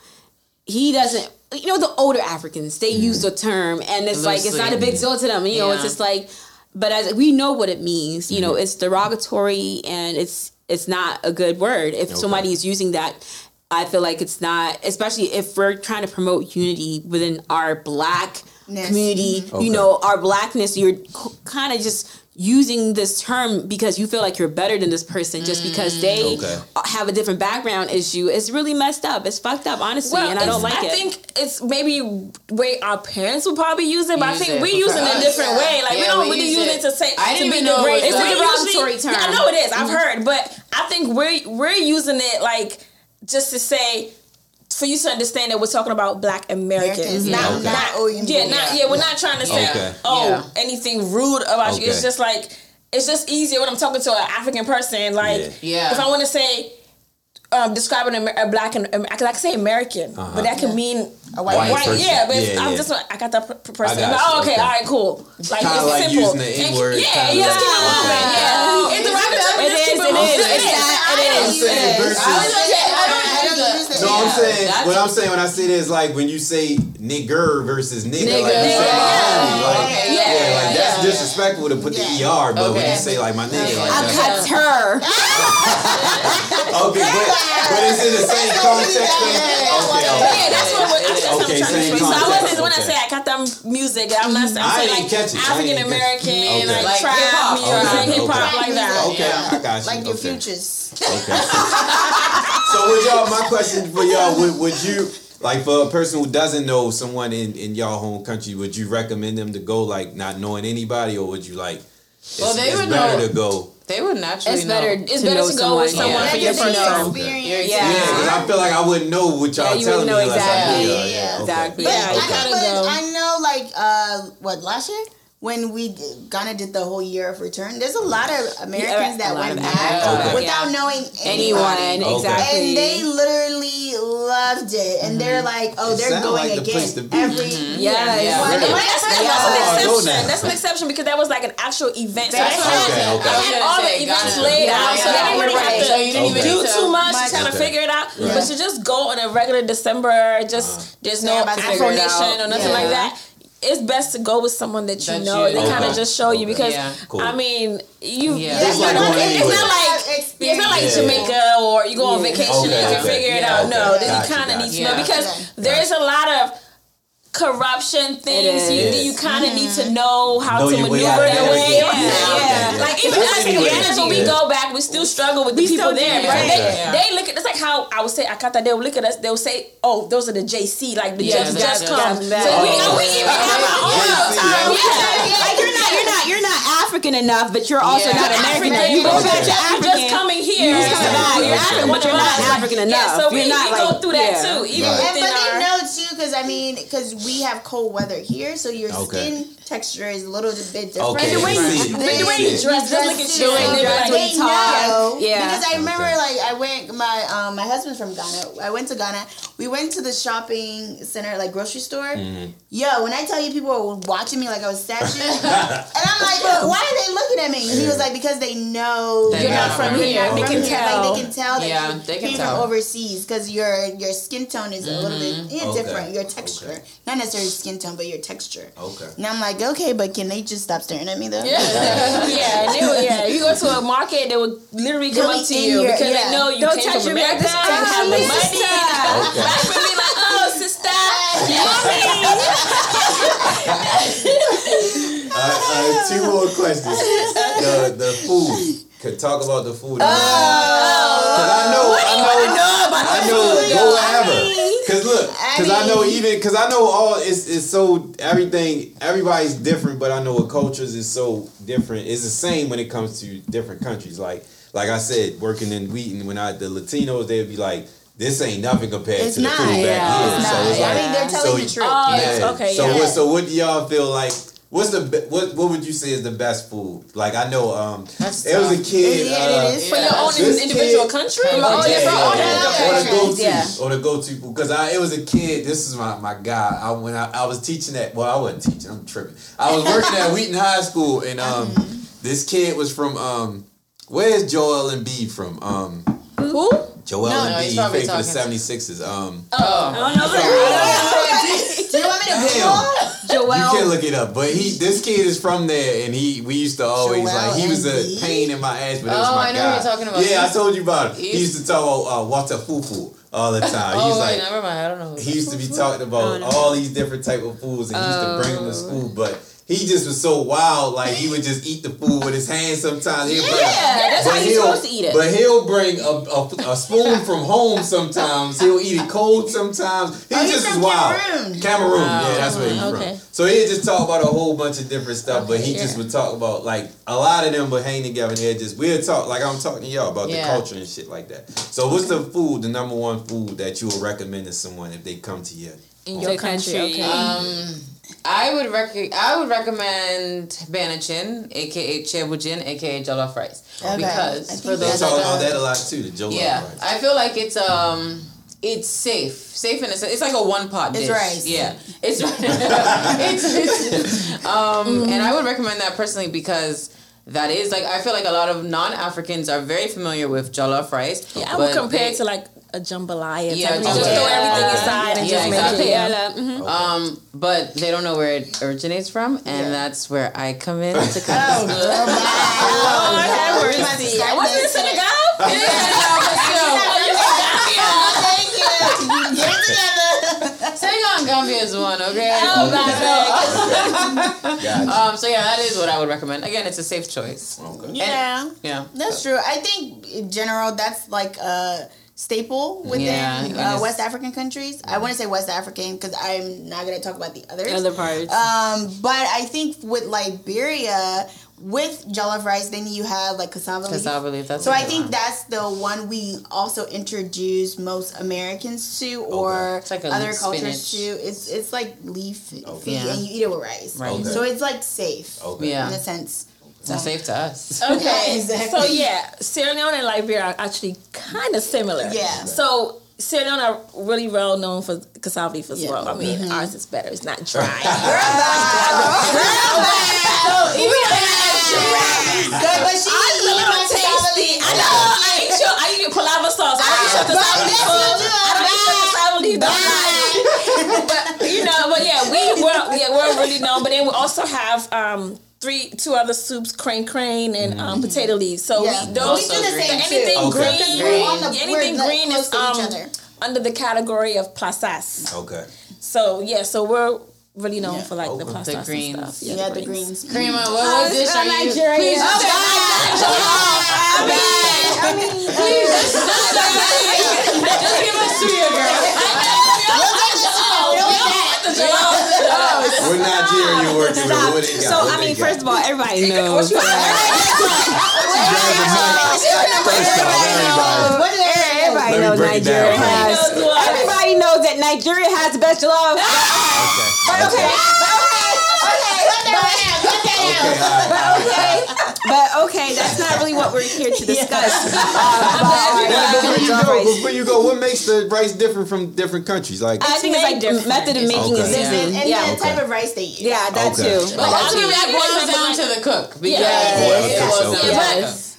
he doesn't. You know, the older Africans they use the mm-hmm. term, and it's like it's not a big deal to them. You know, it's just like, but as we know what it means, you know, mm-hmm. it's derogatory and it's it's not a good word. If somebody is using that, I feel like it's not, especially if we're trying to promote unity within our black Ness. community. Mm-hmm. Okay. You know, our blackness. You're kind of just using this term because you feel like you're better than this person just because mm. they Okay. have a different background issue. It's really messed up. It's fucked up, honestly, and I don't like I it. I think it's maybe way our parents would probably use it, but I think it we for use it in a different Yeah. way. Like we don't we really use use it. it to say I didn't even know it degrading. was It's a a derogatory term. I know it is. I've mm. heard, but I think we're we're using it like just to say. For you to understand that we're talking about Black Americans, Americans, not, yeah. Okay. not, Oh, yeah, not, yeah. We're not trying to say, Okay. oh, Yeah. anything rude about you. It's just like, it's just easier when I'm talking to an African person. Like, Yeah. Yeah. if I want to say, um, describing a, a black and um, I can, I can say American, Uh-huh. but that can mean A white, White Right, person. yeah, but it's- Yeah, I'm yeah. just I got that per- per- person. I got oh, you, okay, okay. all right, cool. Like Kinda it's like simple. using the N-word, Yeah, kinda yeah, like- keep it moving. Yeah, it's the right time. It just is, keep it moving. is. It is. It I'm is. Saying that's- what I'm saying when I say this, like when you say nigger versus nigga, like Nigga. you say my homie, like Okay, yeah, yeah, like yeah, that's yeah. disrespectful to put the er, but when you say like my nigga, like I that's cut her. okay, but, but it's in the same context. Of, okay, Yeah, okay. that's what we're, that's what Okay, I'm trying same to say. So I wasn't when I say I cut them music. I'm not. I'm I saying like catch it. African didn't catch it. American, Okay. like, Like trap hip-hop. music, Okay, hip hop, okay. like that. Okay, Yeah. I got you. Like your okay. futures. Okay. so would y'all? My question for y'all: Would would you like for a person who doesn't know someone in in y'all home country? Would you recommend them to go like not knowing anybody, or would you like? It's, Well, they it's would better know- to go. They would naturally It's better. know. It's to better know to go with someone. someone Yeah. for your first time. experience. Yeah. Yeah, because I feel like I wouldn't know what y'all Yeah, telling me know I exactly. knew Yeah, y'all. yeah, Yeah, exactly. Okay. Yeah, I, gotta but go. I know, like, uh, what last year when we Ghana did the whole year of return. There's a lot of Americans a that went back Americans. without Yeah. knowing Anyone, anybody. Okay. exactly. And they literally loved it, and they're mm-hmm. like, "Oh, It they're going like the place to again be. every mm-hmm. Yeah, Yeah. one." Really? And But when I that's, first that's, got an exception. now. That's an exception because that was like an actual event. So That's they had, Okay, okay. they had all the events got it. laid Yeah, out, so yeah, they didn't really you're have to So you didn't even do need too much to much. kind of figure it out. Yeah. But to just go on a regular December, just uh-huh. there's no Yeah, about to figure Afro it Nation out. or nothing like that. It's best to go with someone that you That know. you- They kind of just show you because Yeah. Cool. I mean you. Yeah. Just you like know, going it's not like yeah, it's not like Yeah. Jamaica or you go on Yeah. vacation Okay, and you can okay. figure it out. Okay. No, then you kind of gotcha. need to know because Okay. there's a lot of corruption things. You, you kind of need to know how Know to maneuver out of your way. Yeah. Yeah, Yeah. yeah. Like even That's us anyway. When we go back, we still struggle with the We people there. Right? right. They, Yeah. they look at it's like how I would say I thought that they'll look at us. They'll say, "Oh, those are the JC, like the Yeah, just the just just- come." just- So we, Oh. we even have our own time. Yeah. Like you're not, you're not, you're not African enough, but you're also Yeah. not American enough. African, You but go you're back to just, just coming here. You just coming back. You're Yeah. African, but you're not African Yeah, enough. so we, not we go through that yeah. too. Even Right. And, within but our they know too, because I mean, because we have cold weather here, so your Okay. skin texture is a little bit different. Okay, the way, see. the way you dress, just look at you and dress, they're like, when they you talk. know. Yeah. Because I remember, Okay. like, I went. My um, my husband's from Ghana. I went to Ghana. We went to the shopping center, like grocery store. Mm-hmm. Yo, when I tell you, people were watching me like I was a statue, and I'm like, but why are they looking at me? And he was like, because they know That you're you're not not from from here. here. They from can here. tell. Like they can tell that Yeah, you they can came tell. from overseas because your your skin tone is a little bit yeah, Okay. different. Your texture, Okay. not necessarily skin tone, but your texture. Okay. And I'm like, okay, but can they just stop staring at me though? Yeah, yeah, they will, yeah. You go to a market, they will literally come Really up to you your- because yeah. they know you Don't came touch from me America. this. You have the money. Okay. Back with me like, oh, sister, mommy. Uh, uh, two more questions. The the food. Could talk about the food. Cause I know, I know, I know, go wherever. Cause look, cause I know even, cause I know all it's it's so everything. Everybody's different, but I know what cultures is so different. It's the same when it comes to different countries. Like like I said, working in Wheaton, when I the Latinos, they'd be like. This ain't nothing compared It's to the not. food back Yeah. here. It's So not. it's I like, mean, they're telling so- the truth. Oh, yeah. okay, So yeah. what? So what do y'all feel like? What's the be- what? What would you say is the best food? Like I know, um, That's there was a kid. Yeah, uh, it is. For your own individual kid- country? Oh, Oh, yeah, yeah, yeah, yeah. Or the go to, Yeah. or the go to, because I it was a kid. This is my my guy. I when I, I was teaching at well, I wasn't teaching. I'm tripping. I was working at Wheaton High School, and um, this kid was from um, where's Joel Embiid from? Um, Who? Joel No, no, Embiid, he's probably played for the talking 76ers. Um, I Oh, don't know. Do you want me to Damn. Google? You can look it up, but he this kid is from there, and he we used to always Joel like he was a pain in my ass, but it was Oh, my I know guy. you're talking about. Yeah, I told you about it. He used to talk about uh, water fufu all the time. oh He's wait, like never mind. I don't know. he used to be talking about all these different type of fools, and he used to bring them to school, but. He just was so wild, like he would just eat the food with his hands sometimes. He'd bring- Yeah, that's but how you're he'll- supposed to eat it. But he'll bring a, a, a spoon from home sometimes. He'll eat it cold sometimes. He Oh, he's just from is wild. Cameroon. Cameroon, yeah, that's where he's Okay. from. So he'd just talk about a whole bunch of different stuff, but he Okay, just would talk about like a lot of them would hang together and they'd just we'd talk like I'm talking to y'all about Yeah. the culture and shit like that. So what's the food, the number one food that you would recommend to someone if they come to you? In your country, okay. Um, I would rec- I would recommend Benachin, aka Chebujin, aka jollof rice, Okay. Because think for They those talk about that a lot too, the Joe yeah, rice. I feel like it's um it's safe. Safe in a sense. It's like a one pot dish. It's rice. Yeah. It's it's, it's um and I would recommend that personally because that is like I feel like a lot of non-Africans are very familiar with jollof rice. Yeah, I would compare they- it to like a jambalaya. Yeah, type. You just throw everything inside and Yeah, just make exactly. it. Yeah. Yeah, mhm. um, but they don't know where it originates from, and that's where I come in to kind Oh, of. girl, bye. Oh, have We're about to mercy. start Wasn't it this today. Senegal? Yeah, no. Thank you. Get it together. Senegal and Gambia is one, okay? Oh, God, no. Gotcha. Um, so yeah, that is what I would recommend. Again, it's a safe choice. Okay. Yeah. Yeah. That's true. I think in general that's like a staple within Yeah, uh, West African countries. I want to say West African because I'm not gonna talk about the others. Other parts. Um, but I think with Liberia, with jollof rice, then you have like cassava leaf. Cassava leaf. That's So I think one. that's the one we also introduce most Americans to, or It's like other cultures spinach. to. It's it's like leaf Okay. Yeah. and you eat it with rice. Right. Okay. So it's like safe Okay. Yeah. in a sense. It's safe to us. Okay, Exactly. so yeah, Sierra Leone and Liberia are actually kind of similar. Yeah. So Sierra Leone are really well known for cassava leaf as Yeah. well. I mean, ours is better. It's not dry. Good, but she Ours is a eat little my cassava tasty. leaf. I know. I eat your. I eat your palava sauce. I eat your cassava leaf. I don't eat your cassava leaf. Don't lie. But you know, but yeah, we were yeah we're really known. But then we also have um three two other soups, krain krain and um, potato leaves. So Yeah. we those we do the same anything too. Okay. green, We're on the- anything we're, green is um under the category of plasas. Okay. So yeah, so we're really known for like the Okay. plasas The greens. and stuff. Yeah, the greens. Creamer, what, what dish are you? Nigeria. Just give us to your girl. What Nigeria you working with? What they got? So What I they mean, got? first of all, everybody knows. Everybody. What Everybody knows Nigeria has. Everybody knows what? Everybody knows that Nigeria has the best jollof. What we're here to discuss. Uh, about before you go, before you go, what makes the rice different from different countries? Like, I think it's like the different. method of making Okay. is And, different. and Yeah, the type of rice they use. yeah, that Okay. too. But ultimately, that boils down to the cook because it Okay, was okay. the Yes.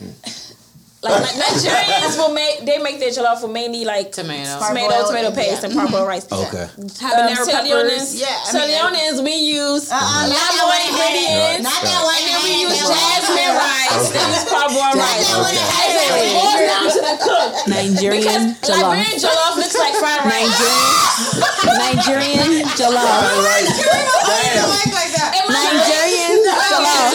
Like Ni- Nigerians will make they make their jollof with mainly like tomato. tomato, Parboiled, tomato yeah. paste, and parboiled rice. okay. Um, Habanero Sierra peppers. Leoneans, Yeah, I Sierra mean, we use Uh-uh, not that Lambo one. ingredients. Not that one. And then we use Not that one. jasmine rice. They use parboiled rice. that one. And it boils down to the cook. Nigerian Because jollof. Liberian jollof looks like fried rice. Nigerian, Nigerian jollof. Damn. like that. And my- Nigerian jollof.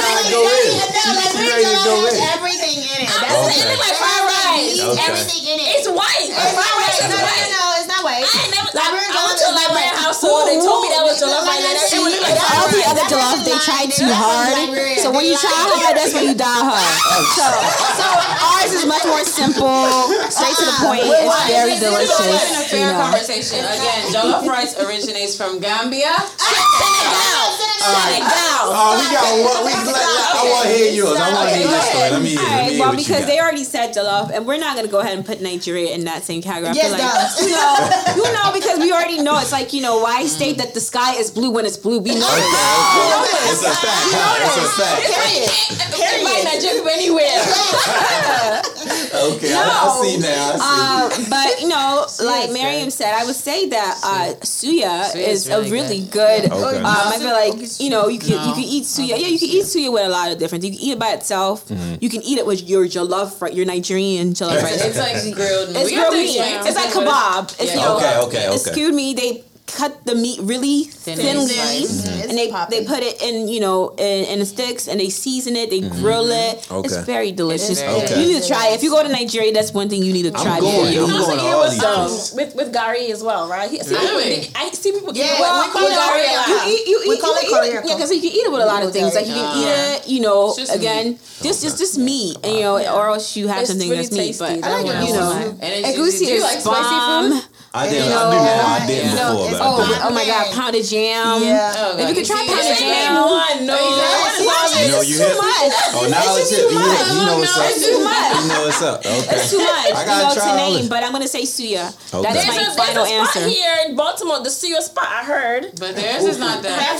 Trying to go in. Ready to go in. Everything in it. I'm That's saying it look like fried rice. Okay. everything in it. It's white. Fried rice no, is no, white. no, no, it's not white. I ain't never. I, Liberian I went jollof to a is not Liberian household. Oh, they told me that was jollof rice. Like, It would look like All the rice. other jollof, they tried too hard. So when you try hard, that's when you die hard. So, oh, so ours is much more simple, straight to the uh-uh. point. It's very This is a delicious. fair You know. conversation. Again, jollof rice originates from Gambia. Oh, we got one. We, let, let, I want to hear yours. I want to hear your story. Let me hear. All Let me right, hear well, what you because they already said jollof, and we're not gonna go ahead and put Nigeria in that same category. I Yes, feel like, guys. you know, because we already know it's like you know why state that the sky is blue when it's blue. We know Okay, this. okay. It's a fact. huh? It's a fact. Invite Nigeria anywhere. Okay, no. I, I see now. I Uh, but you know, like Miriam said, I would say that uh, suya Suya is is really a really good. Okay. Um, I feel like you know you can you can eat suya. Yeah, you can eat suya with a lot of different. You can eat it by itself. Mm-hmm. You can eat it with your jollof, right? Your Nigerian jollof rice. It's like grilled. It's we have grilled meat. It's like kebab. It's Yeah. You know, Okay, okay, It's okay. skewed meat. They cut the meat really Thinly thinly, sliced. Mhm. and they popping. they put it in you know in, in the sticks and they season it. They grill it. It's Mm-hmm. Very delicious. very Okay. You need to try it. If you go to Nigeria, that's one thing you need to try. I'm going. I'm going to all with, these um, with with gari as well, right? He- See, Really? I see people Yeah, eat we call it gari a Korean. lot. You eat, you We eat, call you it eat yeah, because you can eat it with a lot of things. Like you can eat it, you know, again, just just just meat, and you know, or else you have It's something really that's meat. But I like you know, And it's egusi you is like spicy bomb. Food? I did. You I do know, now. I did you know, before, it's but I Oh, did. oh my God, pounded yam. Yeah. Oh, If you could try see, pounded it's- yam. one. No, You know, you too much. Oh, now it's, It's too You, much. you know what's No, up. it's too much. You know what's up. Okay. It's too much. I gotta know, try to name, this. but I'm gonna say suya. Okay. That's There's my a, final a spot answer. here in Baltimore, the Suya spot. I heard. But theirs is not that.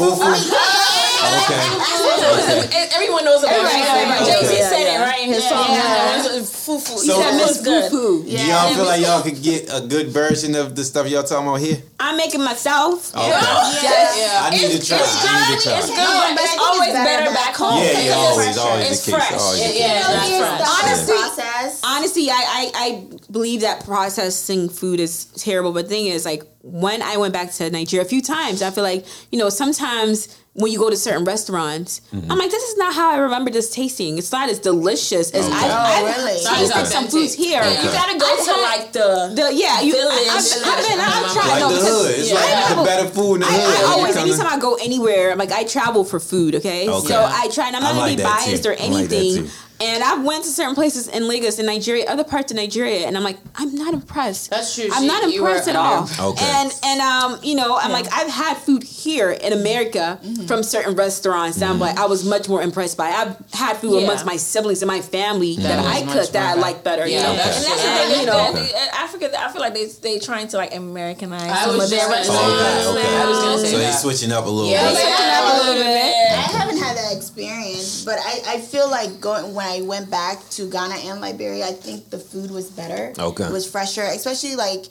Fufu. Okay. Everyone knows about Everybody it. knows about. Jay Z said yeah. it right in his song. Yeah. Fufu. So- he said Miss it's good. Fufu. Do y'all feel like y'all could get a good version of the stuff y'all talking about here? I'm making myself. Okay. Yeah. I need to try. it's I need to try. It's good, No, but but it's always better better back back home. Yeah, yeah, It's always, fresher. always It's the case. fresh. Always the It- yeah, You know, that's here's fresh. the Honestly- process. Honestly, I, I, I believe that processing food is terrible. But the thing is, like, when I went back to Nigeria a few times, I feel like, you know, sometimes when you go to certain restaurants, Mm-hmm. I'm like, this is not how I remember this tasting. It's not as delicious as Okay. I've, Oh, I've really? tasted Okay. some foods here. Yeah. You gotta go I've to had- like the. The, yeah, you. I, Village. I've, I've been. I've tried. Like no, the because- hood. It's Yeah. like I the know. better food in the I, hood. I when always, come to- anytime I go anywhere, I'm like, I travel for food, okay? Okay. So I try, and I'm I not like gonna be biased too. or I like that anything. Too. and I've went to certain places in Lagos, in Nigeria, other parts of Nigeria, and I'm like, I'm not impressed. That's true. I'm She- not you were impressed at all. Okay. And and um, you know, I'm like, I've had food here in America Mm-hmm. from certain restaurants that I'm like, I was much more impressed by. I've had food Yeah. amongst my siblings and my family that, was I much cooked that I like better. Yeah, you know, that's and that's And the thing, you know. they- they- Africa, I feel like they they trying to like Americanize I some was of their just gonna restaurants. say Okay, okay. I was gonna say So they that. switching up a little Yeah, bit. they- Switching up a little bit. I haven't had that experience, but I, I feel like going when I went back to Ghana and Liberia, I think the food was better. Okay. It was fresher, especially like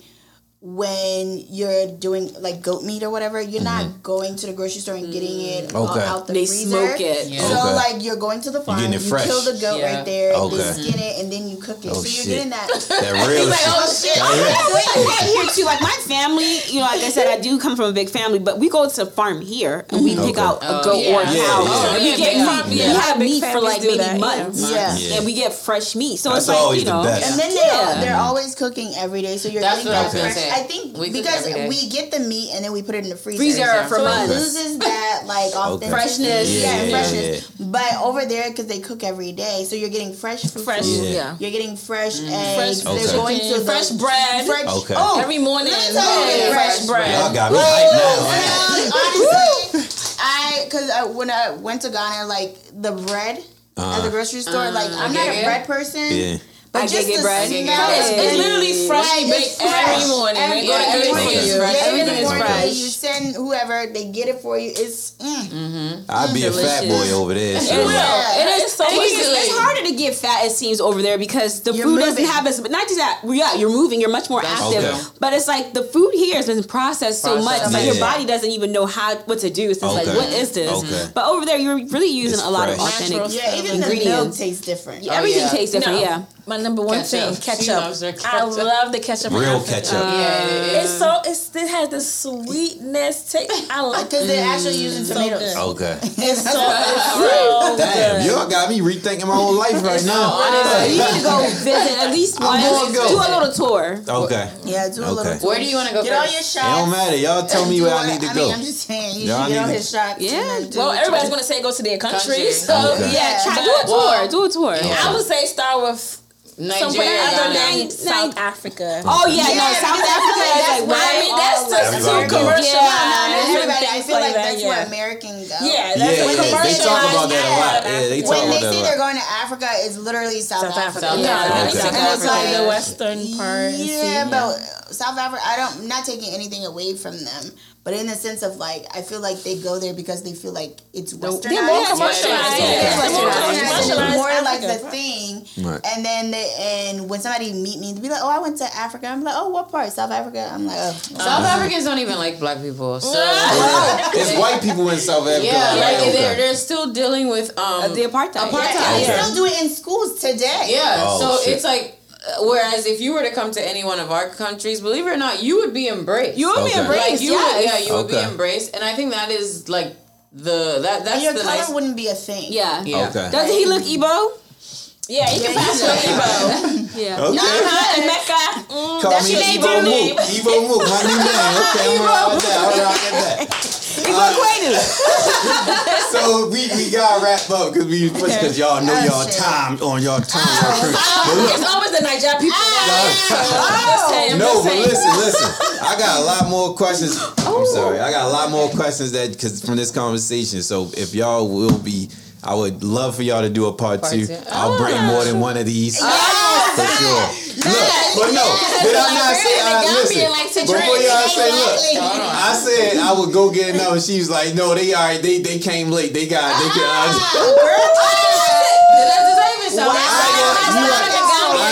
when you're doing like goat meat or whatever, you're not going to the grocery store and getting it all Mm-hmm. Okay. out the They freezer. smoke it. Yeah. So Okay. like you're going to the farm, you fresh. kill the goat Yeah. right there, Okay. they skin it, and then you cook it. Oh, so you're shit. getting that. That real like, shit. oh, shit. That real- Wait, wait, here too. Like my family, you know, like I said, I do come from a big family, but we go to farm here and we pick out a Oh, goat or a cow, Yeah, yeah. and we Oh, get yeah, meat. We have Big meat for like maybe that, months, Yeah. Yeah. and we get fresh meat. So it's like you know. And then they're, they're always cooking every day, so you're getting what I that fresh. Say. I think We because we get the meat and then we put it in the freezer, freezer for so months. it loses that like authenticity, Freshness. yeah, Yeah, yeah, freshness. But over there, because they cook every day, so you're getting fresh food. Fresh, Yeah. yeah. You're getting fresh Mm-hmm. eggs. Fresh They're going to chicken, the fresh bread. Fresh, Okay. Oh, Every morning, Let me tell you, yeah, fresh fresh bread. Y'all got me hyped now. Uh, honestly, I because I, when I went to Ghana, like the bread at the grocery store, like I'm not a bread person. Yeah. But I just get bread. smell Yeah. It's, it's it. literally freshly Like, baked it's every morning. Every You go to morning. everything Okay. you You fresh. get it in Everything the is morning, fresh. You send whoever, they get it for you. It's mm-hmm I'd be a fat boy over there. It will. Yeah. It is so I think it's, it's harder to get fat, it seems, over there because the You're food doesn't have as, but not just that, yeah, you're moving, you're much more That's active. true. But it's like the food here has been processed so much, Processed. it's like your body doesn't even know how what to do. So it's Okay. like, what is this? Okay. But over there, you're really using It's a lot of authentic Natural yeah, even the milk ingredients. tastes different. Yeah, Everything yeah. tastes different, yeah. My number one Ketchup. thing, She ketchup. loves her I love the ketchup. Real Africa. ketchup. Yeah, it is. Uh, so it's it has the sweetness. Take I like Because they're actually using mm. so tomatoes. good. Okay. It's so, it's so Damn, good. y'all got me rethinking my whole life right now. You need to go visit at least I'm gonna go. Do a little tour. Okay. Yeah, do a Okay. little. Where do you want to go Get all your your It don't matter. Y'all tell me where. I need to I go. mean, I'm just saying, you Y'all should get all his shots. Yeah. and then do Well, everybody's gonna say go to their country. Country. So Yeah, try, do a tour. Do a tour. I would say start with somewhere Nigeria, other Ghana. than South Africa. Oh yeah, Yeah, no, South because I Africa like is like that's I mean, that's the Everybody too commercial. Yeah. No, no, and everybody. I feel like that's yeah. where American go. Yeah, Yeah, that's yeah, a they talk about that a lot. Yeah, they talk When about they that say a they're going to Africa, it's literally South, South Africa. Africa. Yeah, Yeah, Okay. Africa And it's like the western part. Yeah, but South Africa, I don't, I'm not taking anything away from them, but in the sense of like, I feel like they go there because they feel like it's westernized. They're more commercialized. yeah, Yeah, yeah. they're more Westernized. commercialized It's more like Africa. the thing, Right. and then they, and when somebody meet me, they be like, "Oh, I went to Africa." I'm like, "Oh, what part? South Africa?" I'm like, "Oh, South Africans don't even like black people. So There's white people in South Africa. yeah, Like, like okay. they're they're still dealing with um the apartheid. Apartheid. yeah, they Yeah. still do it in schools today." Yeah, Oh, so shit. it's like, uh, whereas if you were to come to any one of our countries, believe it or not, you would be embraced. You would be embraced. like you yes. would, yeah, you would be embraced, and I think that is like the that that's and your the color nice. wouldn't be a thing. Yeah. Yeah. Okay. Doesn't he look Igbo? Yeah, you can pass you with. Igbo. Yeah. Okay. And Mecca. Mm, Call that's me your name, Evo your name. Mook. Evo Mook, my new name. Okay, I'm around with that. I'm around with that. so we, we gotta wrap up because we because y'all know y'all time on y'all time. Ah, oh, it's always the Naija people. Oh, no, but listen, listen. I got a lot more questions. I'm sorry. I got a lot more questions that because from this conversation. So if y'all will be. I would love for y'all to do a part, part two. i I'll bring more than one of these. For sure. Look, but no, did I not say? I, listen, before y'all say, look, I said I would go get another. She was like, no, they all right. They they came late. They got they uh, got. I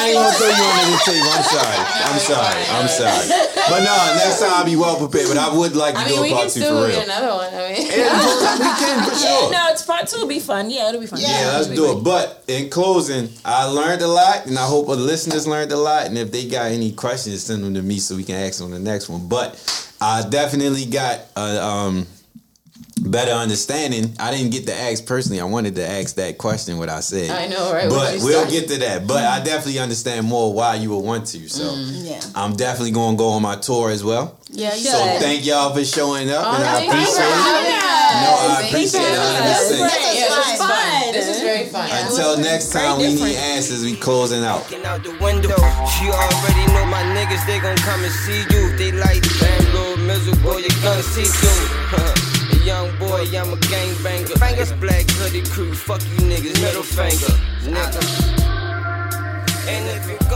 ain't gonna throw you under the table. I'm sorry. I'm sorry. I'm sorry. But no, next time I'll be well prepared. But I would like to I mean, do a part two for real. another one. I mean, yeah, we can for sure. No, it's part two. Will be fun. Yeah, it'll be fun. Yeah, yeah let's do it. But in closing, I learned a lot, and I hope the listeners learned a lot. And if they got any questions, send them to me so we can ask on the next one. But I definitely got a. Um, better understanding. I didn't get to ask personally. I wanted to ask that question what I said. I know, right? But we'll get to that. But mm I definitely understand more why you would want to. So mm, yeah. I'm definitely going to go on my tour as well. Yeah, So thank y'all for showing up, oh, and I appreciate it. No, I appreciate it. This is fun. This is very fun. Until next time, we need answers. We closing out. out the window. You already know my niggas. They gon' come and see you. They like, damn, little miserable. You gonna see through. young boy, I'm a gangbanger. It's black hoodie crew, fuck you niggas, middle finger, nigga. And if you